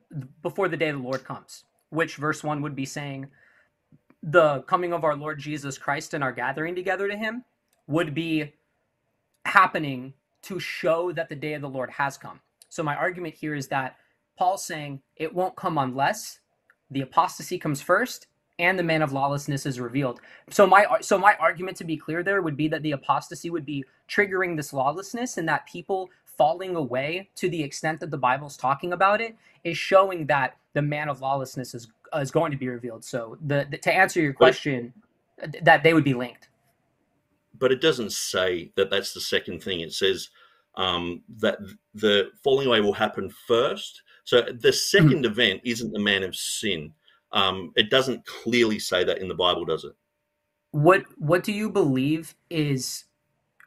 before the day the Lord comes. Which verse 1 would be saying the coming of our Lord Jesus Christ and our gathering together to him would be happening to show that the day of the Lord has come. So my argument here is that Paul's saying it won't come unless the apostasy comes first and the man of lawlessness is revealed. So my so my argument to be clear there would be that the apostasy would be triggering this lawlessness and that people falling away to the extent that the Bible's talking about it is showing that the man of lawlessness is is going to be revealed. So the, the to answer your question that they would be linked. But it doesn't say that that's the second thing. It says um, that the falling away will happen first. So the 2nd event isn't the man of sin. Um, it doesn't clearly say that in the Bible, does it? What what do you believe is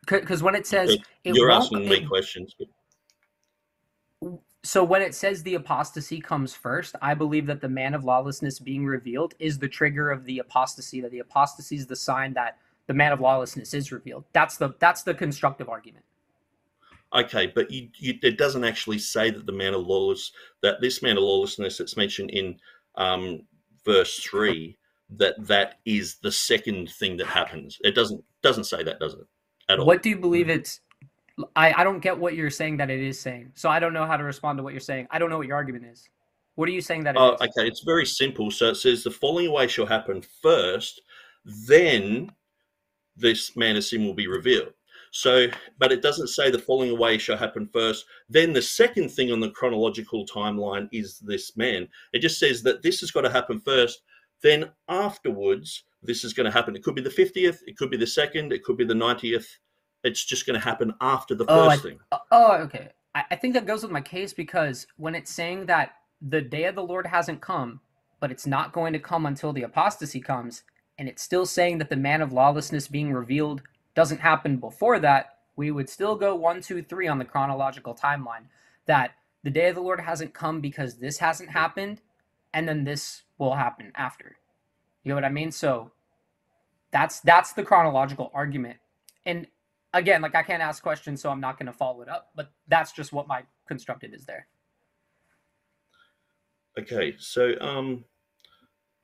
because when it says It- You're asking me it- questions. So when it says the apostasy comes first, I believe that the man of lawlessness being revealed is the trigger of the apostasy. That the apostasy is the sign that the man of lawlessness is revealed. That's the that's the constructive argument. Okay, but you, you, it doesn't actually say that the man of lawless that this man of lawlessness that's mentioned in um, verse three that that is the second thing that happens. It doesn't doesn't say that, does it? At all. What do you believe mm. it's? I I don't get what you're saying that it is saying. So I don't know how to respond to what you're saying. I don't know what your argument is. What are you saying that it oh, is? Oh, okay. It's very simple. So it says the falling away shall happen first, then this man of sin will be revealed. So, but it doesn't say the falling away shall happen first. Then the second thing on the chronological timeline is this man. It just says that this has got to happen first. Then afterwards, this is going to happen. It could be the 50th, it could be the second, it could be the 90th. It's just going to happen after the Oh, first I- thing. Uh, Oh, okay. I, I think that goes with my case because when it's saying that the day of the Lord hasn't come, but it's not going to come until the apostasy comes, and it's still saying that the man of lawlessness being revealed doesn't happen before that, we would still go one, two, three on the chronological timeline. That the day of the Lord hasn't come because this hasn't happened, and then this will happen after. You know what I mean? So that's that's the chronological argument. And again, like I can't ask questions, so I'm not going to follow it up. But that's just what my constructed is there. Okay, so um,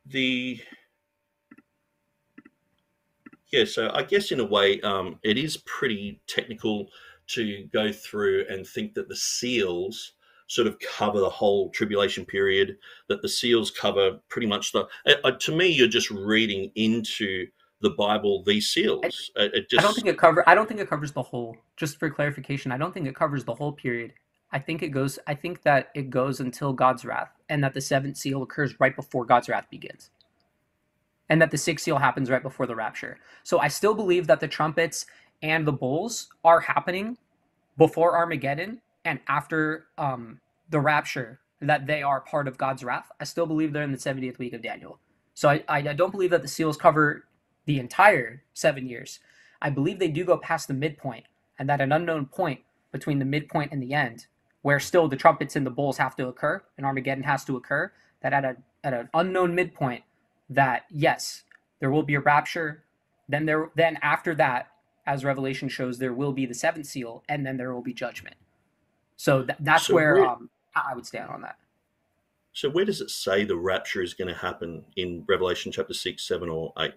the yeah, so I guess in a way, um, it is pretty technical to go through and think that the seals sort of cover the whole tribulation period. That the seals cover pretty much the. Uh, uh, to me, you're just reading into the Bible these seals. Uh, it just I don't think it cover. I don't think it covers the whole. Just for clarification, I don't think it covers the whole period. I think it goes. I think that it goes until God's wrath, and that the seventh seal occurs right before God's wrath begins, and that the sixth seal happens right before the rapture. So I still believe that the trumpets and the bowls are happening before Armageddon and after um, the rapture. That they are part of God's wrath. I still believe they're in the 70th week of Daniel. So I, I, don't believe that the seals cover the entire seven years. I believe they do go past the midpoint, and that an unknown point between the midpoint and the end where still the trumpets and the bowls have to occur and Armageddon has to occur, that at a at an unknown midpoint, that yes, there will be a rapture. Then there then after that, as Revelation shows, there will be the seventh seal, and then there will be judgment. So th- that's so where, where um, I would stand on that. So where does it say the rapture is going to happen in Revelation chapter six, seven, or eight?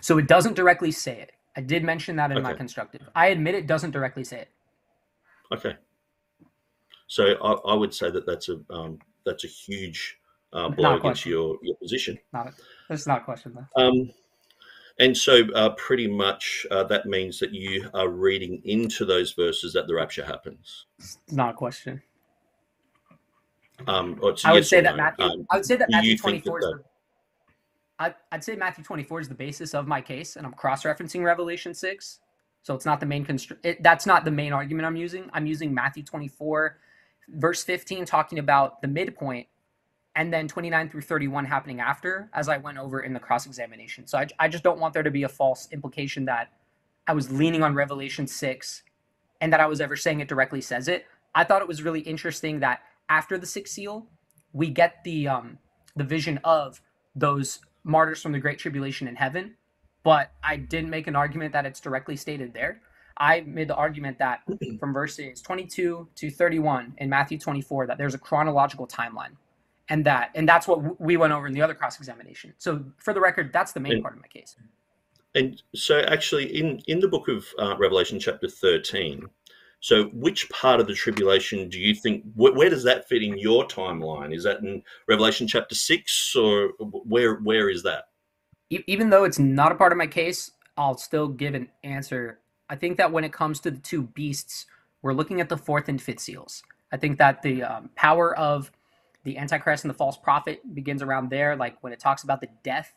So it doesn't directly say it. I did mention that in okay. my constructive. I admit it doesn't directly say it. Okay. So I, I would say that that's a um, that's a huge uh, blow against your, your position. Not a, that's not a question though. Um, and so, uh, pretty much, uh, that means that you are reading into those verses that the rapture happens. It's not a question. Um, I would yes say that no. Matthew. Um, I would say that Matthew twenty four is. The, I, I'd say Matthew twenty four is the basis of my case, and I'm cross referencing Revelation six. So it's not the main constr- it, That's not the main argument I'm using. I'm using Matthew twenty four verse 15 talking about the midpoint and then 29 through 31 happening after as i went over in the cross examination so I, I just don't want there to be a false implication that i was leaning on revelation 6 and that i was ever saying it directly says it. I thought it was really interesting that after the sixth seal we get the um the vision of those martyrs from the great tribulation in heaven but i didn't make an argument that it's directly stated there. I made the argument that from verses 22 to 31 in Matthew 24 that there's a chronological timeline, and that and that's what we went over in the other cross examination. So for the record, that's the main and, part of my case. And so, actually, in in the book of uh, Revelation, chapter 13. So, which part of the tribulation do you think? Wh- where does that fit in your timeline? Is that in Revelation chapter six, or where where is that? Even though it's not a part of my case, I'll still give an answer I think that when it comes to the two beasts, we're looking at the fourth and fifth seals. I think that the um, power of the Antichrist and the false prophet begins around there, like when it talks about the death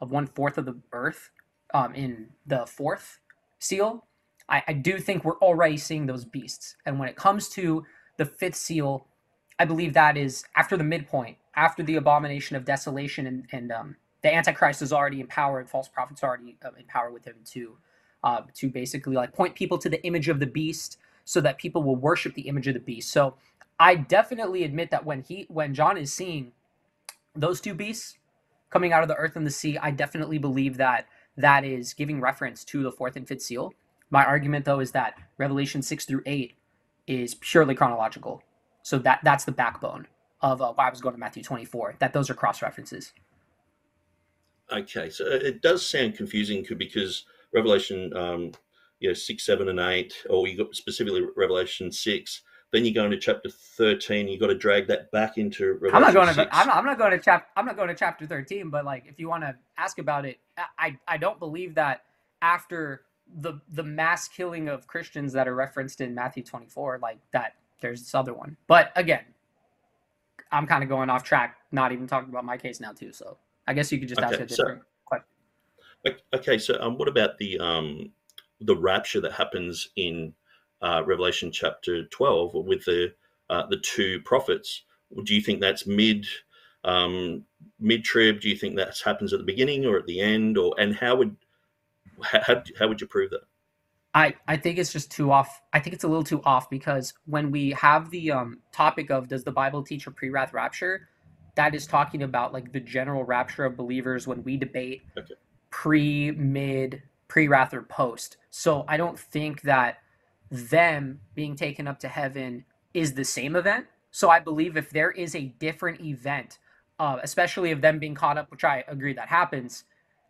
of one fourth of the earth um, in the fourth seal. I, I do think we're already seeing those beasts. And when it comes to the fifth seal, I believe that is after the midpoint, after the abomination of desolation, and, and um, the Antichrist is already in power, and false prophets are already uh, in power with him too uh, to basically like point people to the image of the beast so that people will worship the image of the beast. So I definitely admit that when he when John is seeing those two beasts coming out of the earth and the sea, I definitely believe that that is giving reference to the fourth and fifth seal. My argument though is that Revelation 6 through 8 is purely chronological. So that that's the backbone of uh, why I was going to Matthew 24, that those are cross references. Okay, so it does sound confusing because Revelation, um, you know, six, seven, and eight, or you got specifically Revelation six. Then you go into chapter thirteen. You got to drag that back into. Revelation I'm not going 6. to. I'm not, I'm not going to chapter. I'm not going to chapter thirteen. But like, if you want to ask about it, I I don't believe that after the the mass killing of Christians that are referenced in Matthew 24, like that, there's this other one. But again, I'm kind of going off track, not even talking about my case now too. So I guess you could just okay, ask a different. So, Okay, so um, what about the um, the rapture that happens in uh, Revelation chapter twelve with the uh, the two prophets? Do you think that's mid um, mid trib? Do you think that happens at the beginning or at the end? Or and how would how, how would you prove that? I, I think it's just too off. I think it's a little too off because when we have the um, topic of does the Bible teach a pre-wrath rapture, that is talking about like the general rapture of believers when we debate okay pre, mid, pre wrath, or post. So I don't think that them being taken up to heaven is the same event. So I believe if there is a different event, uh, especially of them being caught up, which I agree that happens,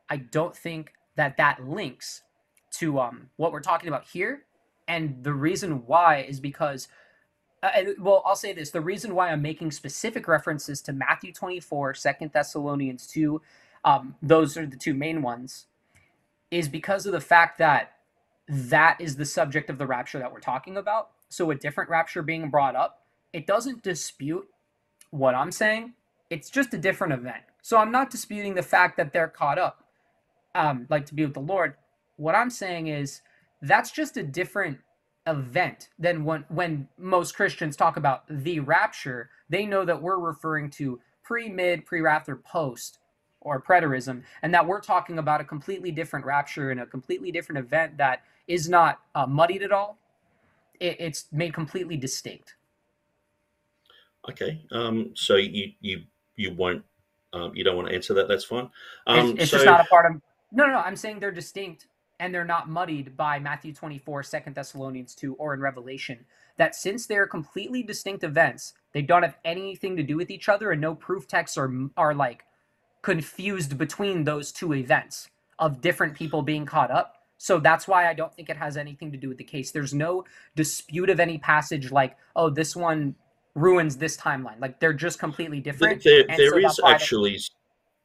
I don't think that that links to um, what we're talking about here. And the reason why is because, uh, well, I'll say this: the reason why I'm making specific references to Matthew 24, 2 Thessalonians 2, um, those are the two main ones, is because of the fact that that is the subject of the rapture that we're talking about. so a different rapture being brought up, it doesn't dispute what I'm saying. It's just a different event. So I'm not disputing the fact that they're caught up, um, like to be with the Lord. What I'm saying is that's just a different event than when when most Christians talk about the rapture. They know that we're referring to pre, mid, pre rapture, post or preterism, and that we're talking about a completely different rapture and a completely different event that is not uh, muddied at all. It, it's made completely distinct. Okay, um, so you you you won't um, you don't want to answer that. That's fine. Um, it's, it's so, just not a part of. No, no, no. I'm saying they're distinct and they're not muddied by Matthew 24, 2 Thessalonians 2, or in Revelation. That since they're completely distinct events, they don't have anything to do with each other, and no proof texts are are like confused between those two events of different people being caught up. So that's why I don't think it has anything to do with the case. There's no dispute of any passage like, oh, this one ruins this timeline. Like they're just completely different. There, there so is actually,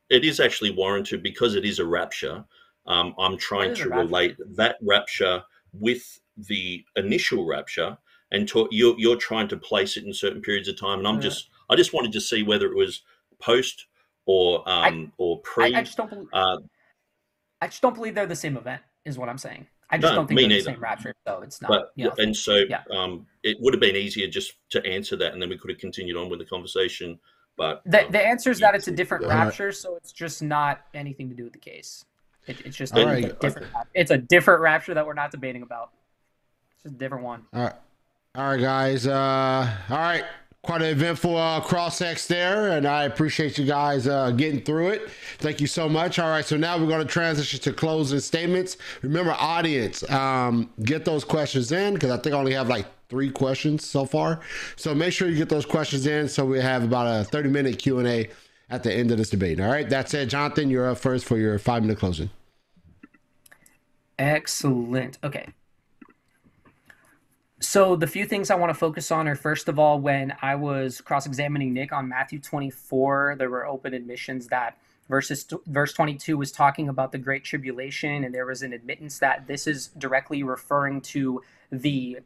it is actually warranted because it is a rapture. Um, I'm trying to relate that rapture with the initial rapture, and to, you're you're trying to place it in certain periods of time. And I'm just I just wanted to see whether it was post or um, I, or pre. I, I just don't believe. Uh, I just don't believe they're the same event. Is what I'm saying. I just no, don't think they're neither. the same rapture, so it's not. But, you know, and so yeah. um, it would have been easier just to answer that, and then we could have continued on with the conversation. But the, um, the answer is that it's a different rapture, so it's just not anything to do with the case. It, it's just a, right. different. Okay. It's a different rapture that we're not debating about. It's just a different one. All right, all right, guys. Uh, all right quite an eventful uh, cross X there, and I appreciate you guys uh, getting through it. Thank you so much. All right, so now we're going to transition to closing statements. Remember, audience, um, get those questions in because I think I only have like three questions so far. So make sure you get those questions in so we have about a 30 minute Q and A at the end of this debate. All right, that's it, Jonathan. You're up first for your five minute closing. Excellent. Okay. So the few things I want to focus on are first of all, when I was cross-examining Nick on Matthew 24, there were open admissions that verses verse 22 was talking about the great tribulation, and there was an admittance that this is directly referring to the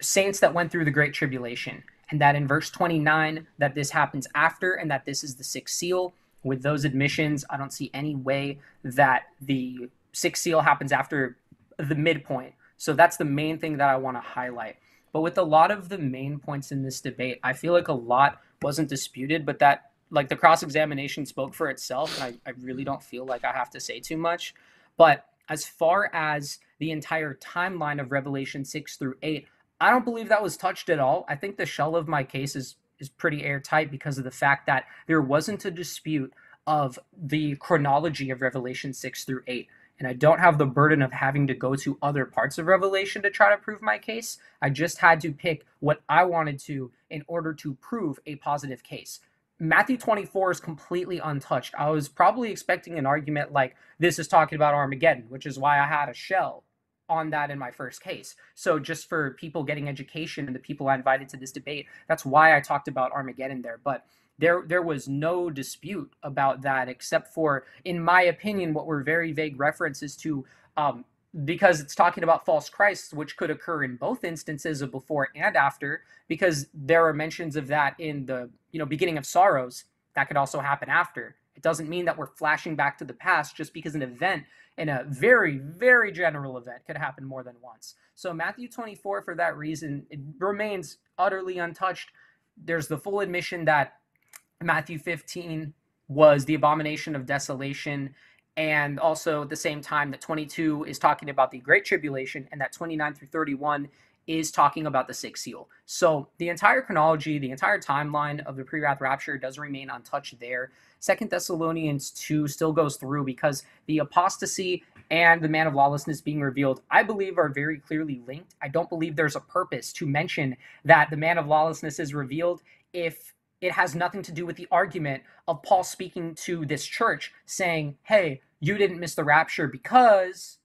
saints that went through the great tribulation, and that in verse 29 that this happens after, and that this is the sixth seal. With those admissions, I don't see any way that the sixth seal happens after the midpoint. So that's the main thing that I want to highlight. But with a lot of the main points in this debate, I feel like a lot wasn't disputed, but that like the cross examination spoke for itself. And I, I really don't feel like I have to say too much. But as far as the entire timeline of Revelation 6 through 8, I don't believe that was touched at all. I think the shell of my case is is pretty airtight because of the fact that there wasn't a dispute of the chronology of Revelation 6 through 8 and I don't have the burden of having to go to other parts of Revelation to try to prove my case. I just had to pick what I wanted to in order to prove a positive case. Matthew 24 is completely untouched. I was probably expecting an argument like this is talking about Armageddon, which is why I had a shell on that in my first case. So just for people getting education and the people I invited to this debate, that's why I talked about Armageddon there. But there there was no dispute about that except for in my opinion what were very vague references to um, because it's talking about false christs which could occur in both instances of before and after because there are mentions of that in the you know beginning of sorrows. That could also happen after. It doesn't mean that we're flashing back to the past just because an event in a very very general event could happen more than once. So matthew 24 for that reason it remains utterly untouched. There's the full admission that Matthew 15 was the abomination of desolation. And also at the same time, that 22 is talking about the Great Tribulation, and that 29 through 31 is talking about the sixth seal. So the entire chronology, the entire timeline of the pre-wrath rapture does remain untouched there. Second Thessalonians 2 still goes through because the apostasy and the man of lawlessness being revealed, I believe are very clearly linked. I don't believe there's a purpose to mention that the man of lawlessness is revealed if it has nothing to do with the argument of Paul speaking to this church saying, hey, you didn't miss the rapture because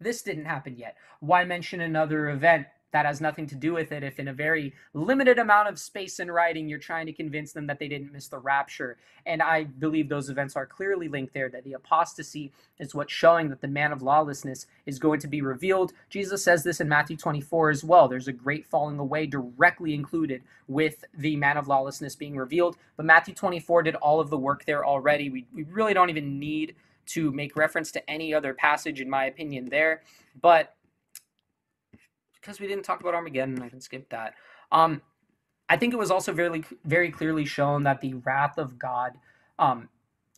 this didn't happen yet. Why mention another event that has nothing to do with it if in a very limited amount of space in writing you're trying to convince them that they didn't miss the rapture. And i believe those events are clearly linked there that the apostasy is what's showing that the man of lawlessness is going to be revealed. Jesus says this in matthew 24 as well. There's a great falling away directly included with the man of lawlessness being revealed. But matthew 24 did all of the work there already. We, we really don't even need to make reference to any other passage in my opinion there. But because we didn't talk about Armageddon, I can skip that. Um, I think it was also very very clearly shown that the wrath of God, um,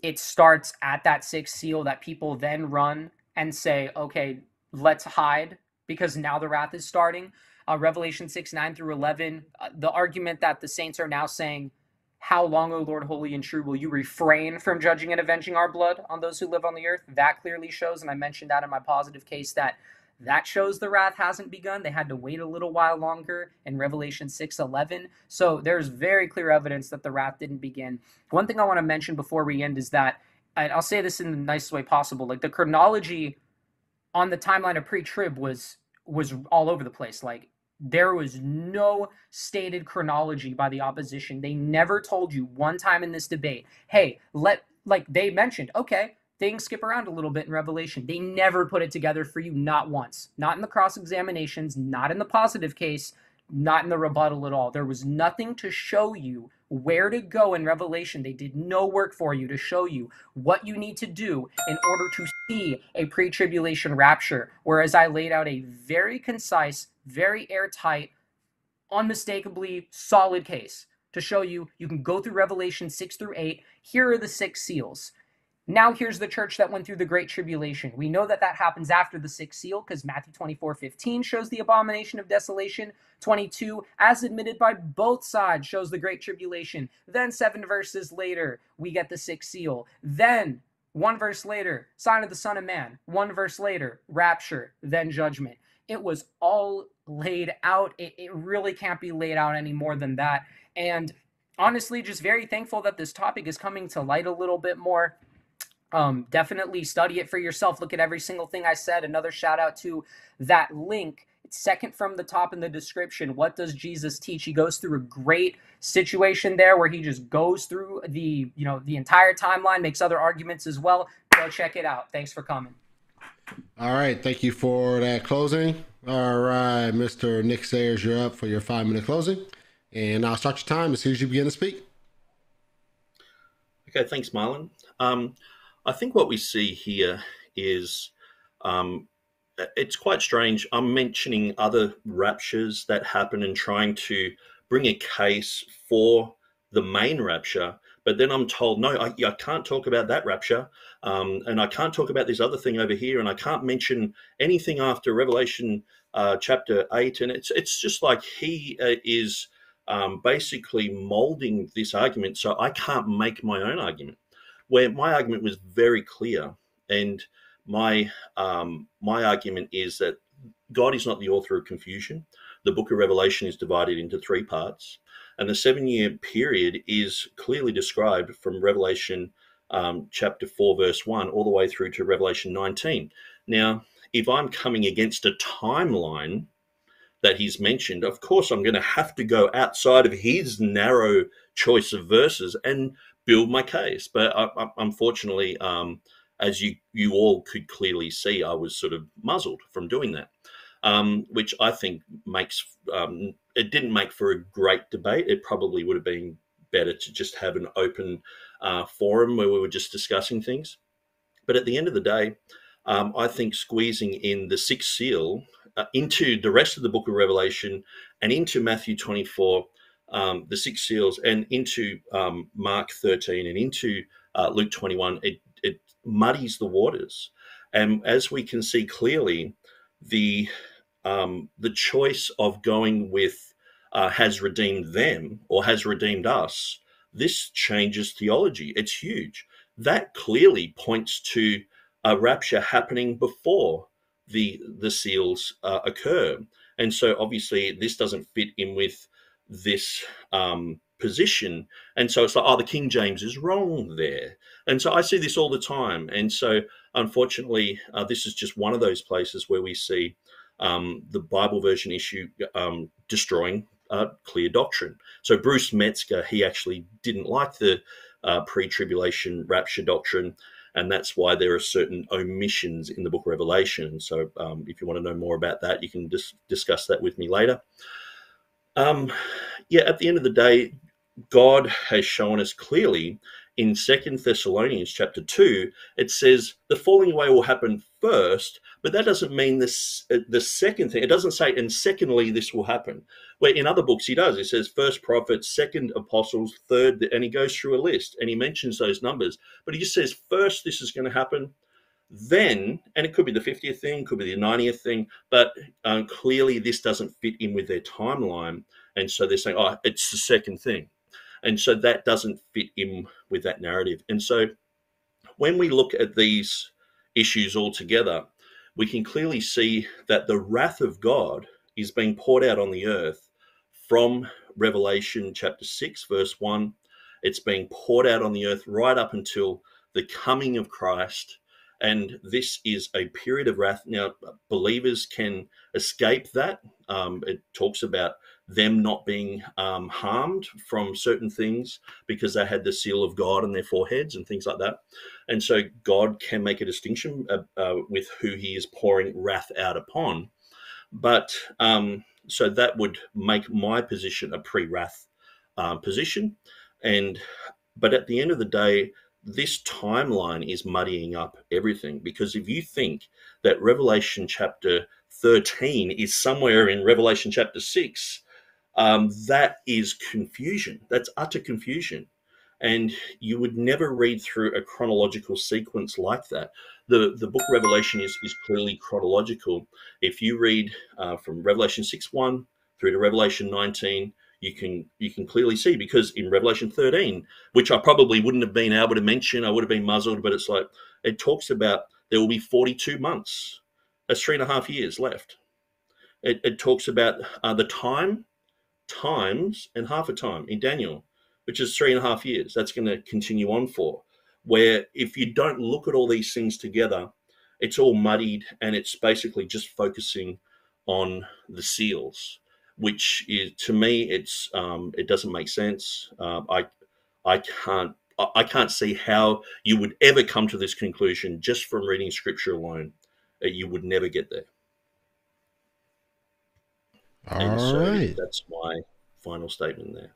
it starts at that sixth seal that people then run and say, okay, let's hide because now the wrath is starting. Uh, Revelation 6, 9 through 11, uh, the argument that the saints are now saying, How long, O Lord, holy and true, will you refrain from judging and avenging our blood on those who live on the earth? That clearly shows, and I mentioned that in my positive case, that that shows the wrath hasn't begun. They had to wait a little while longer in Revelation 6:11. So there's very clear evidence that the wrath didn't begin. One thing I want to mention before we end is that and I'll say this in the nicest way possible. Like the chronology on the timeline of pre-trib was was all over the place. Like there was no stated chronology by the opposition. They never told you one time in this debate, "Hey, let like they mentioned, okay, things skip around a little bit in Revelation. They never put it together for you, not once. Not in the cross examinations, not in the positive case, not in the rebuttal at all. There was nothing to show you where to go in Revelation. They did no work for you to show you what you need to do in order to see a pre tribulation rapture. Whereas I laid out a very concise, very airtight, unmistakably solid case to show you you can go through Revelation 6 through 8. Here are the six seals. Now here's the church that went through the great tribulation. We know that that happens after the sixth seal because Matthew 24 15 shows the abomination of desolation. 22, as admitted by both sides, shows the great tribulation. Then, seven verses later, we get the sixth seal. Then, one verse later, sign of the Son of Man. One verse later, rapture, then judgment. It was all laid out. It, it really can't be laid out any more than that. And honestly, just very thankful that this topic is coming to light a little bit more um, definitely study it for yourself. Look at every single thing I said. Another shout out to that link. It's second from the top in the description. What does Jesus teach? He goes through a great situation there where he just goes through the you know the entire timeline, makes other arguments as well. Go check it out. Thanks for coming. All right, thank you for that closing. All right, Mr. Nick Sayers, you're up for your five minute closing, and I'll start your time as soon as you begin to speak. Okay, thanks, Marlon. Um, I think what we see here is um, it's quite strange. I'm mentioning other raptures that happen and trying to bring a case for the main rapture, but then I'm told, no, I, I can't talk about that rapture, um, and I can't talk about this other thing over here, and I can't mention anything after Revelation uh, chapter eight, and it's it's just like he uh, is um, basically molding this argument, so I can't make my own argument where my argument was very clear, and my um, my argument is that God is not the author of confusion. The book of Revelation is divided into three parts, and the seven year period is clearly described from Revelation um, chapter 4, verse 1, all the way through to Revelation 19. Now, if I'm coming against a timeline that he's mentioned, of course, I'm going to have to go outside of his narrow choice of verses and build my case. But I, I, unfortunately, um, as you you all could clearly see, I was sort of muzzled from doing that, um, which I think makes um, it didn't make for a great debate. It probably would have been better to just have an open uh, forum where we were just discussing things. But at the end of the day, um, I think squeezing in the sixth seal uh, into the rest of the book of Revelation and into Matthew 24 um, the six seals and into um, Mark 13 and into uh, Luke 21, it, it muddies the waters. And as we can see clearly, the um, the choice of going with uh, has redeemed them or has redeemed us, this changes theology. It's huge. That clearly points to a rapture happening before the the seals uh, occur. And so obviously this doesn't fit in with this um, position. And so it's like, oh, the King James is wrong there. And so I see this all the time. And so unfortunately, uh, this is just one of those places where we see um, the Bible version issue um, destroying uh, clear doctrine. So Bruce Metzger, he actually didn't like the uh, pre-tribulation rapture doctrine, and that's why there are certain omissions in the Book of Revelation. So um, if you want to know more about that, you can dis- discuss that with me later. Um, yeah, at the end of the day, God has shown us clearly in Second Thessalonians chapter 2, it says the falling away will happen first, but that doesn't mean this uh, the second thing. It doesn't say, and secondly, this will happen. Where in other books he does. He says first prophets, second apostles, third, and he goes through a list and he mentions those numbers. But he just says first this is going to happen, then, and it could be the 50th thing, could be the 90th thing, but um, clearly this doesn't fit in with their timeline. And so they're saying, oh, it's the second thing. And so that doesn't fit in with that narrative. And so when we look at these issues all together, we can clearly see that the wrath of God is being poured out on the earth from Revelation chapter 6, verse 1. It's being poured out on the earth right up until the coming of Christ. And this is a period of wrath. Now, believers can escape that. Um, it talks about them not being um, harmed from certain things because they had the seal of God on their foreheads and things like that. And so God can make a distinction uh, uh, with who he is pouring wrath out upon. But um, so that would make my position a pre wrath uh, position. And but at the end of the day, this timeline is muddying up everything because if you think that Revelation chapter 13 is somewhere in Revelation chapter 6, um, that is confusion. That's utter confusion. And you would never read through a chronological sequence like that. The, the book Revelation is, is clearly chronological. If you read uh, from Revelation 6 1 through to Revelation 19, you can you can clearly see because in Revelation 13, which I probably wouldn't have been able to mention, I would have been muzzled, but it's like it talks about there will be 42 months. That's three and a half years left. It, it talks about uh, the time times and half a time in Daniel, which is three and a half years. That's going to continue on for. Where if you don't look at all these things together, it's all muddied and it's basically just focusing on the seals, which is to me it's um, it doesn't make sense. Uh, I I can't I can't see how you would ever come to this conclusion just from reading scripture alone. You would never get there. All so right. That's my final statement there.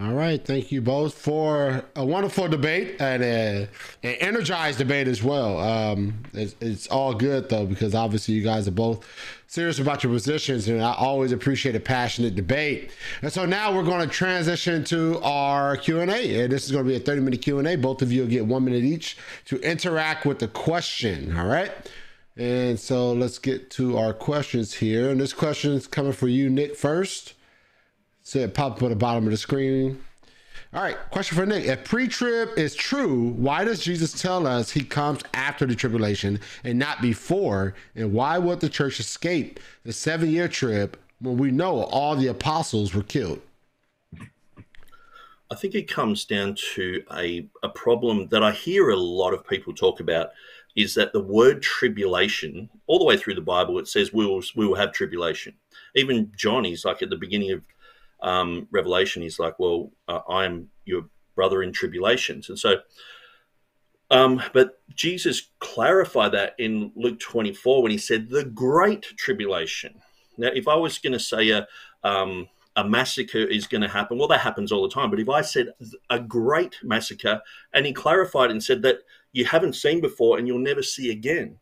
All right. Thank you both for a wonderful debate and a, an energized debate as well. Um, it's, it's, all good, though, because obviously you guys are both serious about your positions, and I always appreciate a passionate debate. And so now we're going to transition to our Q&A. And this is going to be a 30-minute Q&A. Both of you will get one minute each to interact with the question. All right? And so let's get to our questions here. And this question is coming for you, Nick, first. So it pop up at the bottom of the screen. All right, question for Nick. If pre trib is true, why does Jesus tell us he comes after the tribulation and not before? And why would the church escape the seven year trib when we know all the apostles were killed? I think it comes down to a, a problem that I hear a lot of people talk about is that the word tribulation, all the way through the Bible, it says we will, we will have tribulation. Even John, he's like at the beginning of um, Revelation, he's like, well, uh, I am your brother in tribulations. And so, um, but Jesus clarified that in Luke 24 when he said the great tribulation. Now, if I was going to say a, um, a massacre is going to happen, well, that happens all the time. But if I said a great massacre, and he clarified and said that you haven't seen before and you'll never see again.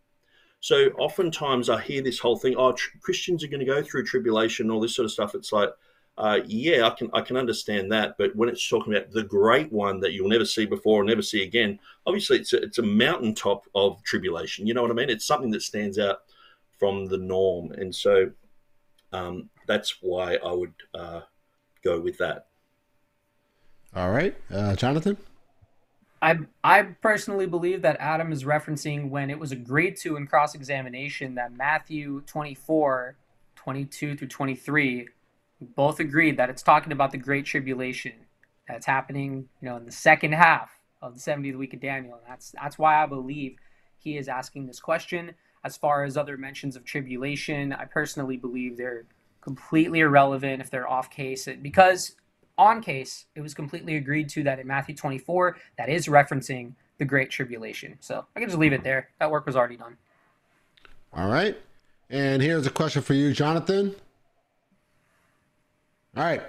So oftentimes I hear this whole thing, oh, tr- Christians are going to go through tribulation, all this sort of stuff. It's like, uh, yeah, I can I can understand that, but when it's talking about the great one that you'll never see before or never see again, obviously it's a, it's a mountaintop of tribulation. You know what I mean? It's something that stands out from the norm, and so um, that's why I would uh, go with that. All right, uh, Jonathan. I I personally believe that Adam is referencing when it was agreed to in cross examination that Matthew 24, 22 through 23 both agreed that it's talking about the great tribulation that's happening, you know, in the second half of the 70th week of Daniel. And that's that's why I believe he is asking this question. As far as other mentions of tribulation, I personally believe they're completely irrelevant if they're off case because on case it was completely agreed to that in Matthew 24 that is referencing the great tribulation. So I can just leave it there. That work was already done. All right. And here's a question for you, Jonathan. All right.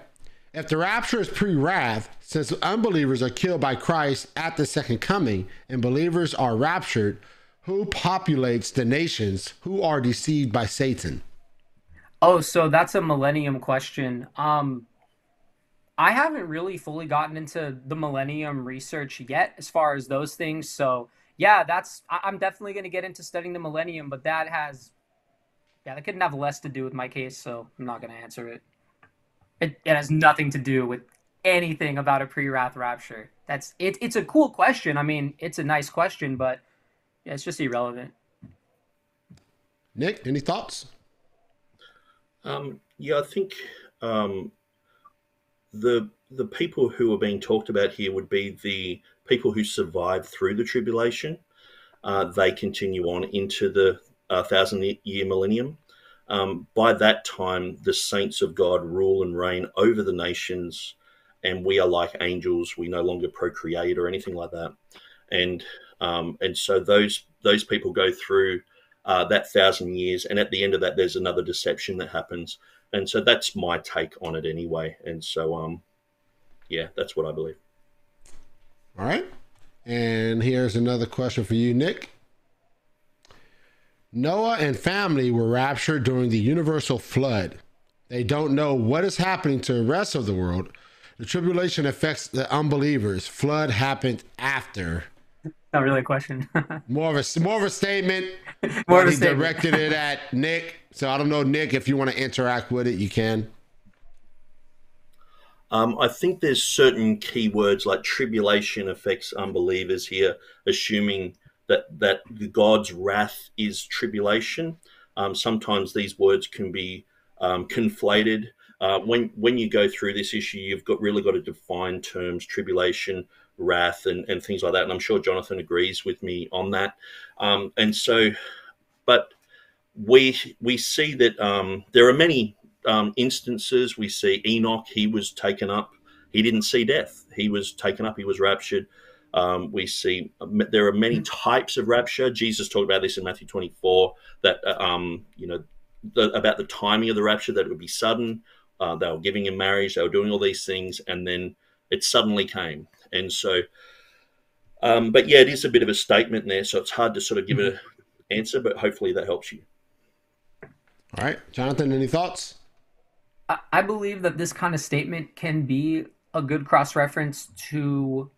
If the rapture is pre wrath, since unbelievers are killed by Christ at the second coming and believers are raptured, who populates the nations who are deceived by Satan? Oh, so that's a millennium question. Um, I haven't really fully gotten into the millennium research yet as far as those things. So, yeah, that's I- I'm definitely going to get into studying the millennium, but that has, yeah, that couldn't have less to do with my case, so I'm not going to answer it. It, it has nothing to do with anything about a pre-wrath rapture. That's it. It's a cool question. I mean, it's a nice question, but yeah, it's just irrelevant. Nick, any thoughts? Um, yeah, I think um, the the people who are being talked about here would be the people who survived through the tribulation. Uh, they continue on into the uh, thousand year millennium. Um, by that time, the saints of God rule and reign over the nations, and we are like angels. We no longer procreate or anything like that, and um, and so those those people go through uh, that thousand years, and at the end of that, there's another deception that happens, and so that's my take on it anyway. And so, um, yeah, that's what I believe. All right, and here's another question for you, Nick. Noah and family were raptured during the universal flood. They don't know what is happening to the rest of the world. The tribulation affects the unbelievers. Flood happened after. Not really a question. more of a more of a statement. more of he a statement. directed it at Nick. So I don't know, Nick, if you want to interact with it, you can. Um, I think there's certain keywords like tribulation affects unbelievers here, assuming that that God's wrath is tribulation. Um, sometimes these words can be um, conflated. Uh, when when you go through this issue, you've got really got to define terms, tribulation, wrath, and, and things like that. And I'm sure Jonathan agrees with me on that. Um, and so, but we we see that um, there are many um, instances. We see Enoch; he was taken up. He didn't see death. He was taken up. He was raptured. Um, we see there are many types of rapture. Jesus talked about this in Matthew 24 that, uh, um, you know, the, about the timing of the rapture, that it would be sudden. Uh, they were giving in marriage, they were doing all these things, and then it suddenly came. And so, um, but yeah, it is a bit of a statement there, so it's hard to sort of give an answer, but hopefully that helps you. All right. Jonathan, any thoughts? I believe that this kind of statement can be a good cross reference to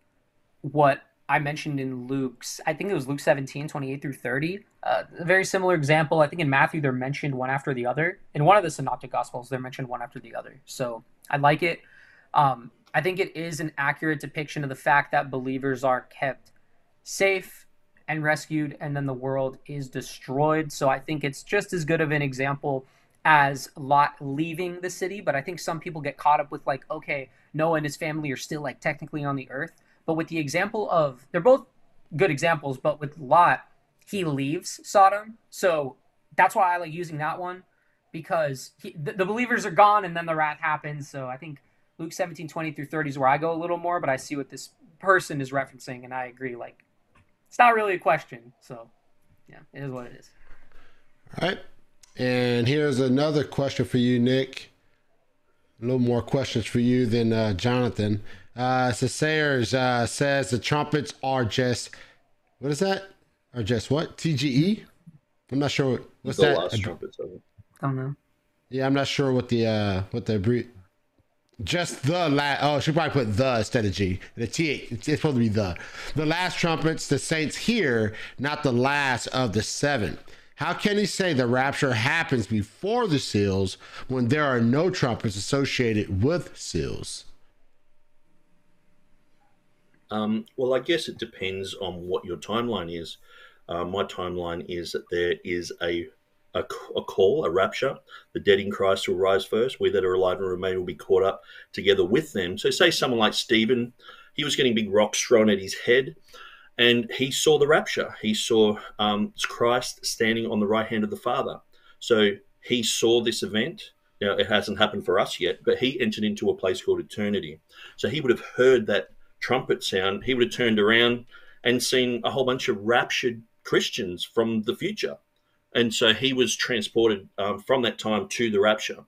what I mentioned in Luke's, I think it was Luke 17, 28 through 30. Uh, a very similar example. I think in Matthew, they're mentioned one after the other. In one of the synoptic gospels, they're mentioned one after the other. So I like it. Um, I think it is an accurate depiction of the fact that believers are kept safe and rescued, and then the world is destroyed. So I think it's just as good of an example as Lot leaving the city. But I think some people get caught up with, like, okay, Noah and his family are still, like, technically on the earth but with the example of, they're both good examples, but with Lot, he leaves Sodom. So that's why I like using that one because he, the, the, believers are gone and then the wrath happens. So I think Luke 17, 20 through 30 is where I go a little more, but I see what this person is referencing and I agree. Like, it's not really a question. So yeah, it is what it is. All right. And here's another question for you, Nick. A little more questions for you than uh, Jonathan. Uh, Sayers uh, says the trumpets are just what is that? Are just what? TGE? I'm not sure. What's the that? Last trumpets of. Don't know. Yeah, I'm not sure what the uh what the bre- just the last. Oh, she probably put the instead of G. The T. It's supposed to be the the last trumpets. The saints here, not the last of the seven. How can he say the rapture happens before the seals when there are no trumpets associated with seals? Um, well, I guess it depends on what your timeline is. Uh, my timeline is that there is a, a, a call, a rapture. The dead in Christ will rise first. We that are alive and remain will be caught up together with them. So, say someone like Stephen, he was getting big rocks thrown at his head, and he saw the rapture. He saw um, Christ standing on the right hand of the Father. So he saw this event. Now, it hasn't happened for us yet, but he entered into a place called eternity. So he would have heard that trumpet sound. He would have turned around and seen a whole bunch of raptured Christians from the future. And so he was transported um, from that time to the rapture.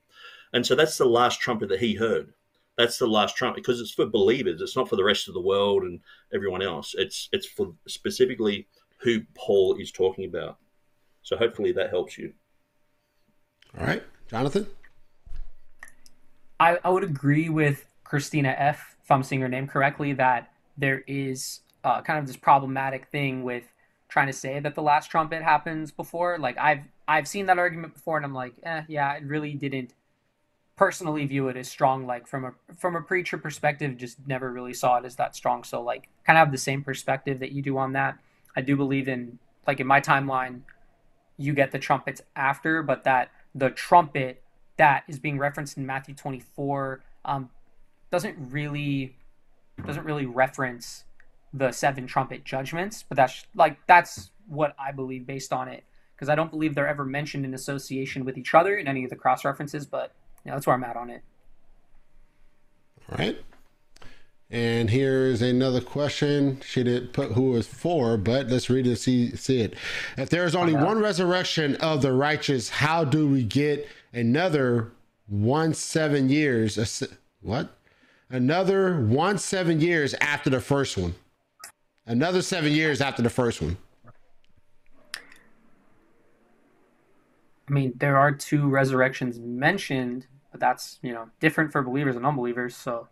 And so that's the last trumpet that he heard. That's the last trumpet because it's for believers. It's not for the rest of the world and everyone else. It's it's for specifically who Paul is talking about. So hopefully that helps you. All right, Jonathan. I, I would agree with Christina F. If I'm saying her name correctly, that there is uh, kind of this problematic thing with trying to say that the last trumpet happens before. Like I've I've seen that argument before, and I'm like, eh, yeah, it really didn't personally view it as strong. Like from a from a preacher perspective, just never really saw it as that strong. So like, kind of have the same perspective that you do on that. I do believe in like in my timeline, you get the trumpets after, but that the trumpet that is being referenced in Matthew 24 um, doesn't really doesn't really reference the seven trumpet judgments, but that's like that's what I believe based on it because I don't believe they're ever mentioned in association with each other in any of the cross references, but you know, that's where I'm at on it. All right. And here's another question. She didn't put who was for, but let's read it see see it. If there is only one resurrection of the righteous, how do we get another one seven years? What? Another one seven years after the first one. Another seven years after the first one. I mean, there are two resurrections mentioned, but that's you know different for believers and unbelievers. So,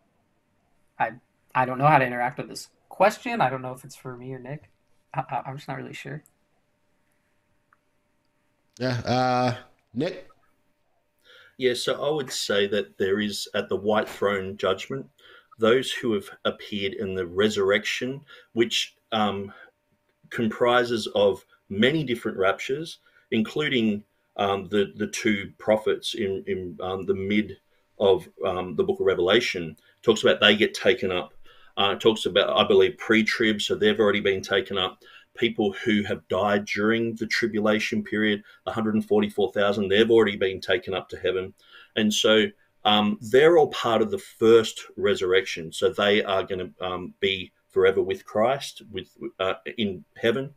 I I don't know how to interact with this question. I don't know if it's for me or Nick. I, am just not really sure. Yeah, uh, Nick. Yeah, so I would say that there is at the white throne judgment those who have appeared in the resurrection, which um, comprises of many different raptures, including um, the the two prophets in in um, the mid of um, the book of Revelation. Talks about they get taken up. Uh, talks about I believe pre-trib, so they've already been taken up. People who have died during the tribulation period, 144,000, they've already been taken up to heaven, and so um, they're all part of the first resurrection. So they are going to um, be forever with Christ, with uh, in heaven,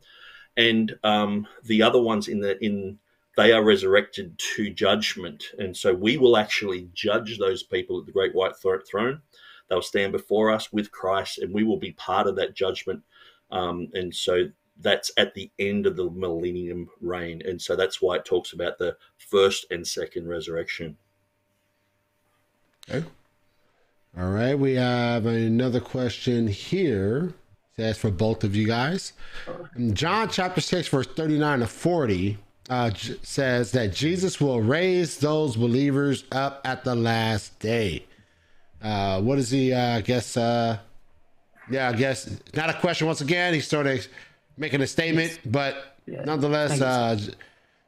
and um, the other ones in the in they are resurrected to judgment, and so we will actually judge those people at the great white throne. They'll stand before us with Christ, and we will be part of that judgment. Um, and so that's at the end of the millennium reign, and so that's why it talks about the first and second resurrection. Okay. All right, we have another question here. That's for both of you guys. John chapter 6, verse 39 to 40 uh, says that Jesus will raise those believers up at the last day. Uh, what is he? Uh, I guess, uh, yeah, I guess not a question once again. He's sort of making a statement, but yeah. nonetheless, uh,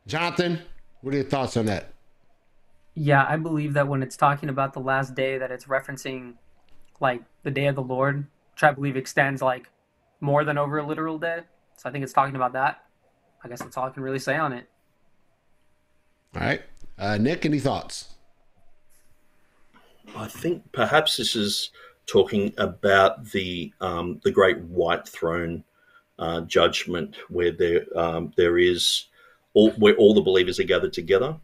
Jonathan, what are your thoughts on that? Yeah, I believe that when it's talking about the last day, that it's referencing like the day of the Lord, which I believe extends like more than over a literal day. So I think it's talking about that. I guess that's all I can really say on it. All right, uh, Nick, any thoughts? I think perhaps this is talking about the um, the great white throne uh, judgment, where there um, there is all, where all the believers are gathered together,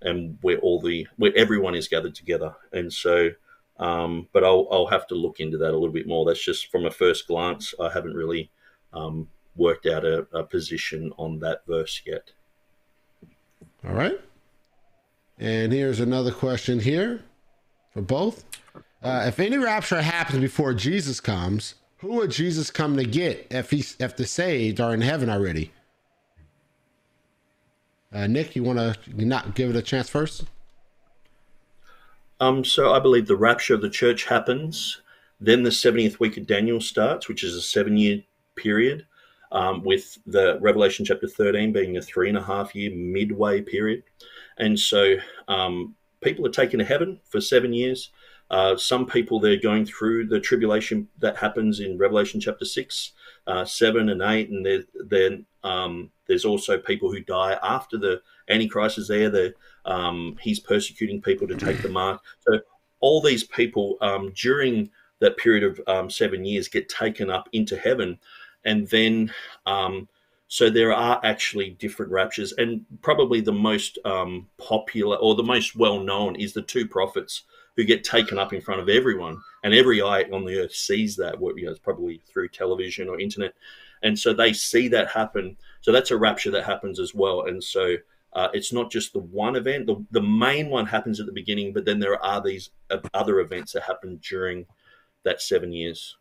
and where all the where everyone is gathered together. And so, um, but I'll I'll have to look into that a little bit more. That's just from a first glance. I haven't really um, worked out a, a position on that verse yet. All right. And here's another question here for both. Uh, if any rapture happens before Jesus comes, who would Jesus come to get if if the saved are in heaven already? Uh, Nick, you want to not give it a chance first? Um, so I believe the rapture of the church happens. Then the 70th week of Daniel starts, which is a seven year period, um, with the Revelation chapter 13 being a three and a half year midway period. And so um, people are taken to heaven for seven years. Uh, some people they're going through the tribulation that happens in Revelation chapter six, uh, seven, and eight, and then um, there's also people who die after the Antichrist is there. Um, he's persecuting people to take the mark. So all these people um, during that period of um, seven years get taken up into heaven, and then um, so there are actually different raptures, and probably the most um, popular or the most well known is the two prophets who get taken up in front of everyone, and every eye on the earth sees that. You know, it's probably through television or internet, and so they see that happen. So that's a rapture that happens as well, and so. Uh, it's not just the one event. The, the main one happens at the beginning, but then there are these uh, other events that happen during that seven years.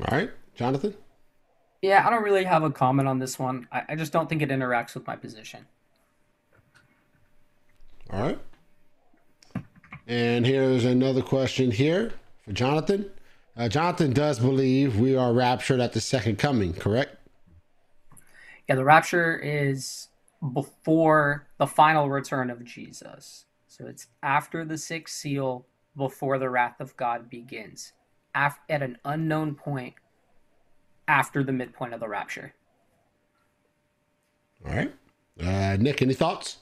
All right, Jonathan. Yeah, I don't really have a comment on this one. I, I just don't think it interacts with my position. All right. And here's another question here for Jonathan. Uh, Jonathan does believe we are raptured at the second coming, correct? Yeah, the rapture is before the final return of Jesus. So it's after the sixth seal, before the wrath of God begins, at an unknown point after the midpoint of the rapture. All right. Uh, Nick, any thoughts?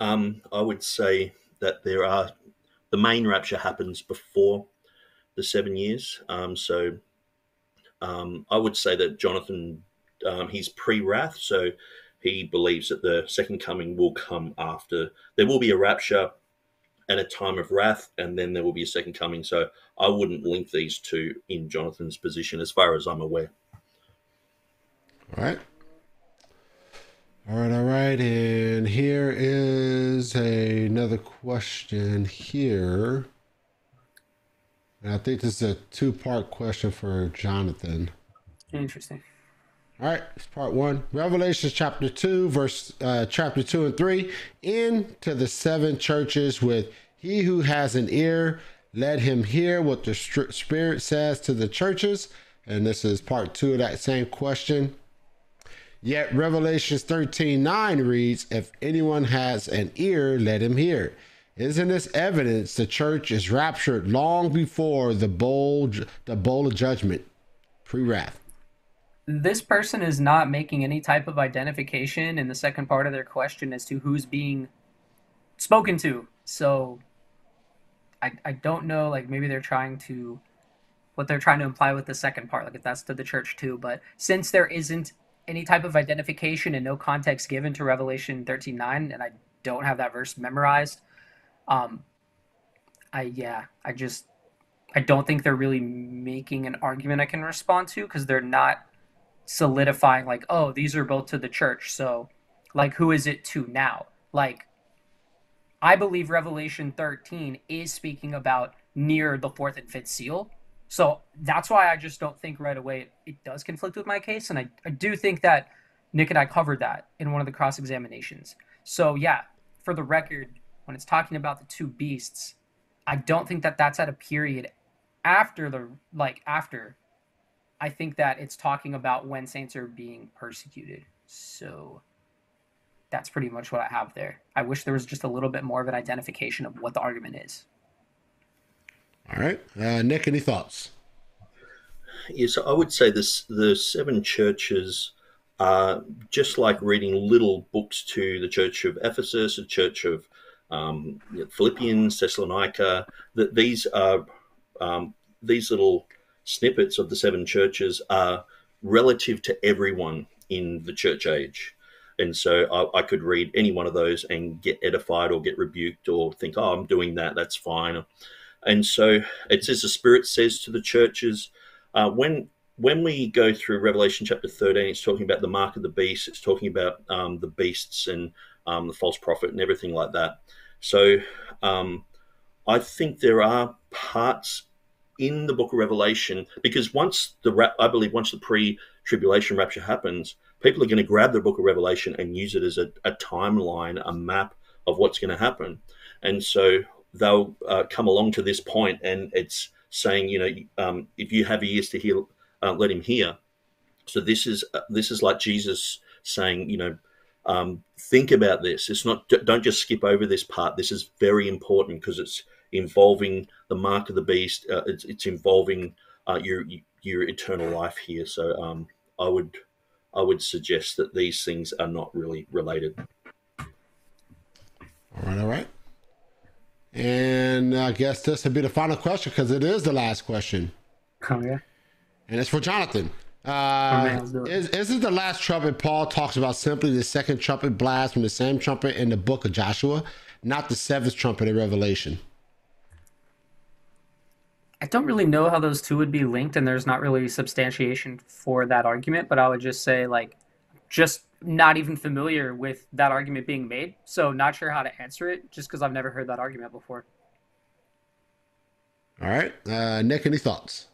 Um, I would say that there are the main rapture happens before the seven years. Um, so um, I would say that Jonathan, um, he's pre wrath, so he believes that the second coming will come after. There will be a rapture and a time of wrath, and then there will be a second coming. So I wouldn't link these two in Jonathan's position, as far as I'm aware. All right. All right, all right. And here is a, another question here. And I think this is a two part question for Jonathan. Interesting. All right, it's part one. Revelation chapter 2, verse uh, chapter 2 and 3. Into the seven churches with he who has an ear, let him hear what the Spirit says to the churches. And this is part two of that same question. Yet Revelations 13 9 reads, If anyone has an ear, let him hear. Isn't this evidence the church is raptured long before the bowl, the bowl of judgment, pre wrath? this person is not making any type of identification in the second part of their question as to who's being spoken to. So I, I don't know, like maybe they're trying to what they're trying to imply with the second part, like if that's to the church too. But since there isn't any type of identification and no context given to Revelation 13 9, and I don't have that verse memorized, um I yeah, I just I don't think they're really making an argument I can respond to because they're not solidifying like oh these are both to the church so like who is it to now? Like i believe revelation 13 is speaking about near the fourth and fifth seal so that's why i just don't think right away it, it does conflict with my case and I, I do think that nick and i covered that in one of the cross examinations so yeah for the record when it's talking about the two beasts i don't think that that's at a period after the like after I think that it's talking about when saints are being persecuted. So that's pretty much what I have there. I wish there was just a little bit more of an identification of what the argument is. All right, uh, Nick, any thoughts? Yes, I would say this: the seven churches are just like reading little books to the Church of Ephesus, the Church of um, Philippians, Thessalonica. That these are um, these little snippets of the seven churches are relative to everyone in the church age. And so I, I, could read any one of those and get edified or get rebuked or think, oh, I'm doing that, that's fine. And so it says the Spirit says to the churches, uh, when when we go through Revelation chapter 13, it's talking about the mark of the beast, it's talking about um, the beasts and um, the false prophet and everything like that. So um, I think there are parts in the book of Revelation, because once the I believe once the pre-tribulation rapture happens, people are going to grab the book of Revelation and use it as a, a timeline, a map of what's going to happen, and so they'll uh, come along to this point, and it's saying, you know, um, if you have ears to hear, uh, let him hear. So this is uh, this is like Jesus saying, you know, um, think about this. It's not don't just skip over this part. This is very important because it's involving the mark of the beast. Uh, it's, it's involving uh, your your eternal life here. So um, I would I would suggest that these things are not really related. All right, all right. And I guess this would be the final question because it is the last question. Oh yeah. And it's for Jonathan. Uh, is, is it the last trumpet Paul talks about simply the second trumpet blast from the same trumpet in the book of Joshua, not the seventh trumpet in Revelation? I don't really know how those two would be linked, and there's not really substantiation for that argument, but I would just say, like, just not even familiar with that argument being made. So, not sure how to answer it just because I've never heard that argument before. All right. Uh, Nick, any thoughts?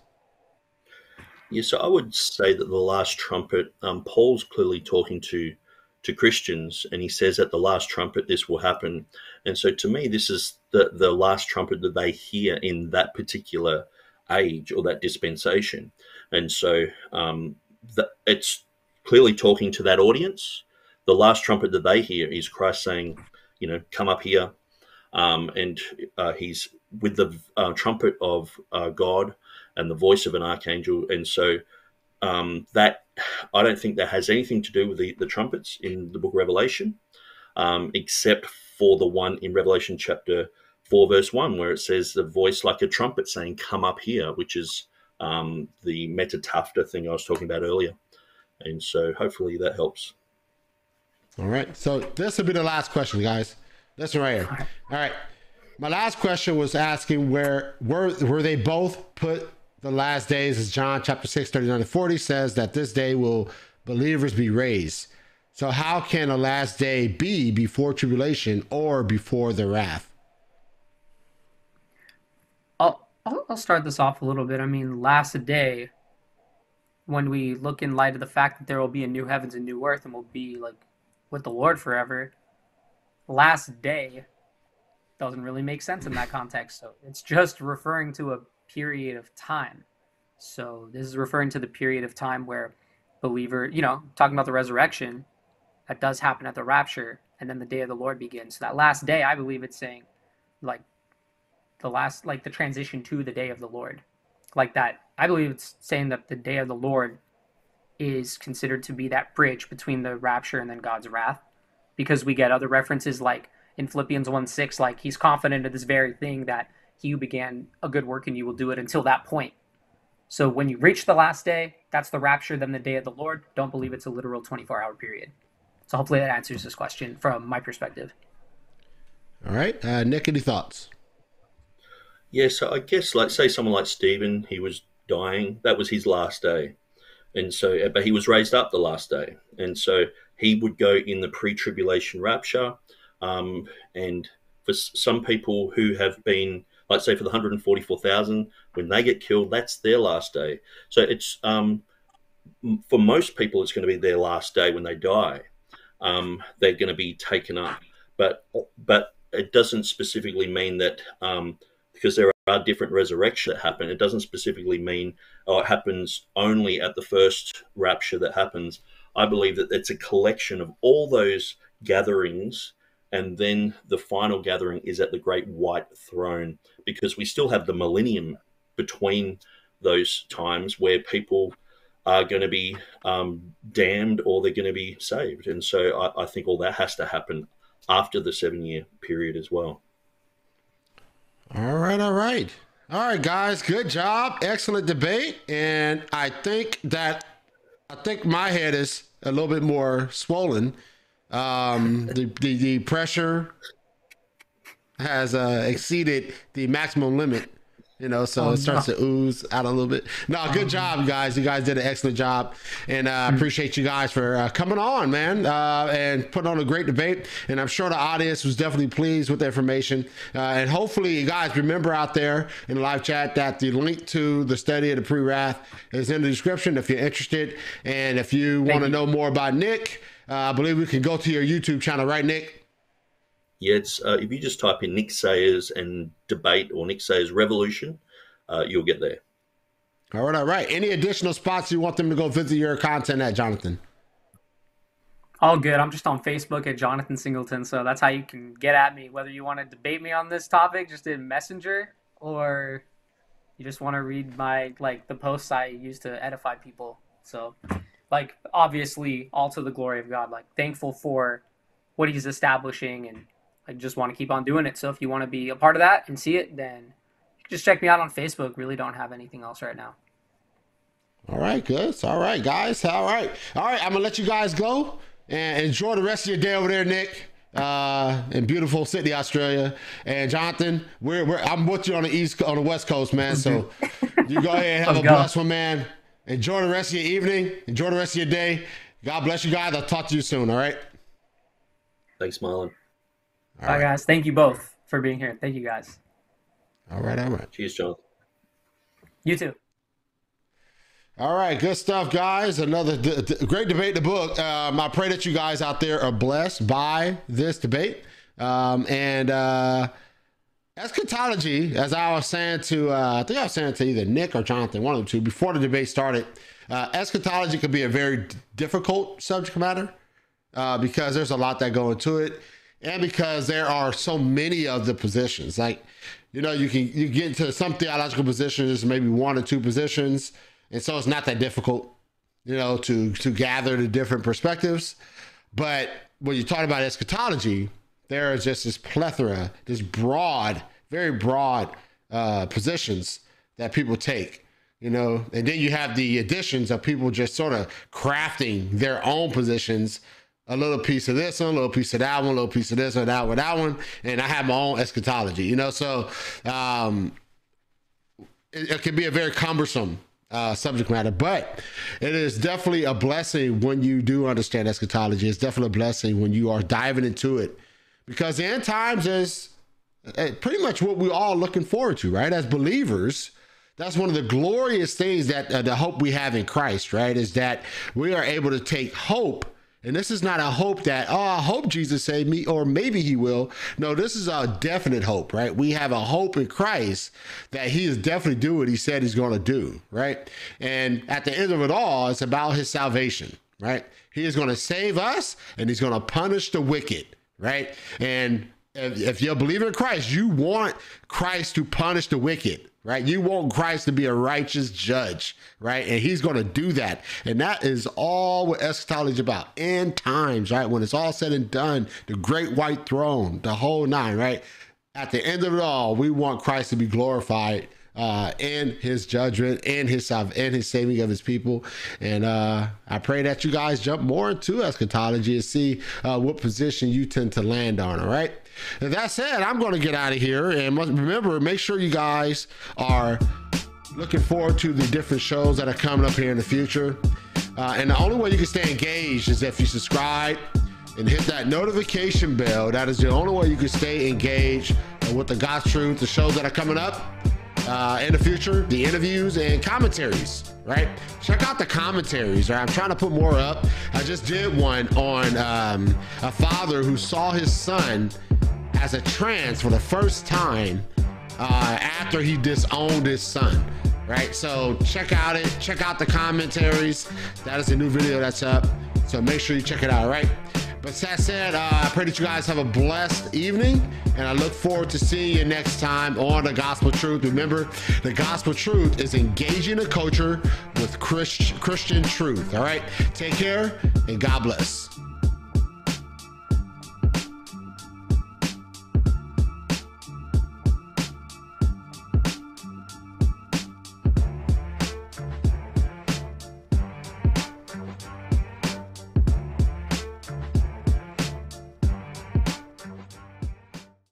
Yeah, so I would say that the last trumpet, um, Paul's clearly talking to to Christians, and he says at the last trumpet this will happen. And so to me, this is the the last trumpet that they hear in that particular age or that dispensation. And so um, the, it's clearly talking to that audience. The last trumpet that they hear is Christ saying, you know, come up here. Um, and uh, he's with the uh, trumpet of uh, God and the voice of an archangel. And so um, that I don't think that has anything to do with the, the trumpets in the book of Revelation, um, except for the one in Revelation chapter 4, verse 1, where it says the voice like a trumpet saying, Come up here, which is um, the meta tauta thing I was talking about earlier. And so hopefully that helps. All right. So this will be the last question, guys. Listen right here. All right. My last question was asking where were were they both put the last days, as John chapter 6, 39 to 40 says, that this day will believers be raised. So, how can a last day be before tribulation or before the wrath? I'll, I'll start this off a little bit. I mean, last day, when we look in light of the fact that there will be a new heavens and new earth and we'll be like with the Lord forever, last day doesn't really make sense in that context. So, it's just referring to a period of time. So this is referring to the period of time where believer, you know, talking about the resurrection, that does happen at the rapture, and then the day of the Lord begins. So that last day, I believe it's saying, like, the last, like the transition to the day of the Lord, like that. I believe it's saying that the day of the Lord is considered to be that bridge between the rapture and then God's wrath, because we get other references like in Philippians 1 6, like he's confident of this very thing that he who began a good work and you will do it until that point. So when you reach the last day, that's the rapture, then the day of the Lord. Don't believe it's a literal 24 hour period. So hopefully that answers this question from my perspective. All right. Uh, Nick, any thoughts? Yeah, so I guess, like, say someone like Stephen, he was dying. That was his last day. And so, but he was raised up the last day. And so he would go in the pre tribulation rapture. Um, and for some people who have been like say for the 144,000, when they get killed, that's their last day. So it's um, for most people, it's going to be their last day when they die. Um, they're going to be taken up, but but it doesn't specifically mean that um, because there are different resurrections that happen. It doesn't specifically mean oh, it happens only at the first rapture that happens. I believe that it's a collection of all those gatherings and then the final gathering is at the great white throne because we still have the millennium between those times where people are going to be um, damned or they're going to be saved. And so I, I think all that has to happen after the seven year period as well. All right, all right. All right, guys, good job. Excellent debate. And I think that I think my head is a little bit more swollen um, the, the, the pressure has uh, exceeded the maximum limit. You know, so oh, it starts no. to ooze out a little bit. No, good um, job, guys. You guys did an excellent job, and I uh, appreciate you guys for uh, coming on, man, uh, and putting on a great debate. And I'm sure the audience was definitely pleased with the information. Uh, and hopefully, you guys remember out there in the live chat that the link to the study of the pre-wrath is in the description if you're interested, and if you want to know more about Nick. Uh, I believe we can go to your YouTube channel, right, Nick? Yeah, it's uh, if you just type in Nick Sayers and debate or Nick Sayers revolution, uh, you'll get there. All right, all right. Any additional spots you want them to go visit your content at, Jonathan? All good. I'm just on Facebook at Jonathan Singleton, so that's how you can get at me. Whether you want to debate me on this topic just in Messenger, or you just want to read my like the posts I use to edify people. So, like obviously, all to the glory of God. Like thankful for what He's establishing, and I just want to keep on doing it. So if you want to be a part of that and see it, then just check me out on Facebook. Really don't have anything else right now. All right, good. All right, guys. All right. All right, I'm gonna let you guys go and enjoy the rest of your day over there, Nick. Uh, in beautiful Sydney, Australia. And Jonathan, we're, we're I'm with you on the east on the west coast, man. So you go ahead and have a blessed one, man. Enjoy the rest of your evening. Enjoy the rest of your day. God bless you guys. I'll talk to you soon. All right. Thanks, Marlon. All Bye, right. guys. Thank you both for being here. Thank you, guys. All right. All right. Cheers, John. You too. All right, good stuff, guys. Another d- d- great debate. in The book. Um, I pray that you guys out there are blessed by this debate. Um, and uh, eschatology, as I was saying to, uh, I think I was saying to either Nick or Jonathan, one of the two, before the debate started. Uh, eschatology could be a very d- difficult subject matter uh, because there's a lot that go into it, and because there are so many of the positions. Like, you know, you can you get into some theological positions, maybe one or two positions and so it's not that difficult, you know, to to gather the different perspectives. But when you talk about eschatology, there is just this plethora, this broad, very broad uh, positions that people take, you know, and then you have the additions of people just sort of crafting their own positions. A little piece of this one, a little piece of that one, a little piece of this or that one, that one, and I have my own eschatology, you know. So um, it, it can be a very cumbersome uh, subject matter, but it is definitely a blessing when you do understand eschatology. It's definitely a blessing when you are diving into it because the end times is eh, pretty much what we're all looking forward to, right? As believers, that's one of the glorious things that uh, the hope we have in Christ, right? Is that we are able to take hope and this is not a hope that, oh, I hope Jesus saved me, or maybe he will. No, this is a definite hope, right? We have a hope in Christ that he is definitely do what he said he's going to do, right? And at the end of it all, it's about his salvation, right? He is going to save us and he's going to punish the wicked, right? And if, if you believe in Christ, you want Christ to punish the wicked, right? You want Christ to be a righteous judge, right? And he's going to do that. And that is all what eschatology is about. End times, right? When it's all said and done, the great white throne, the whole nine, right? At the end of it all, we want Christ to be glorified uh, and his judgment and his and his saving of his people. And uh, I pray that you guys jump more into eschatology and see uh, what position you tend to land on. All right. That said, I'm going to get out of here. And remember, make sure you guys are looking forward to the different shows that are coming up here in the future. Uh, and the only way you can stay engaged is if you subscribe and hit that notification bell. That is the only way you can stay engaged with the Gospel Truth, the shows that are coming up uh, in the future, the interviews and commentaries, right? Check out the commentaries, right? I'm trying to put more up. I just did one on um, a father who saw his son as a trans for the first time uh, after he disowned his son, right? So check out it. Check out the commentaries. That is a new video that's up. So make sure you check it out, right? But that said, uh, I pray that you guys have a blessed evening, and I look forward to seeing you next time on the Gospel Truth. Remember, the Gospel Truth is engaging the culture with Christ- Christian truth. All right, take care, and God bless.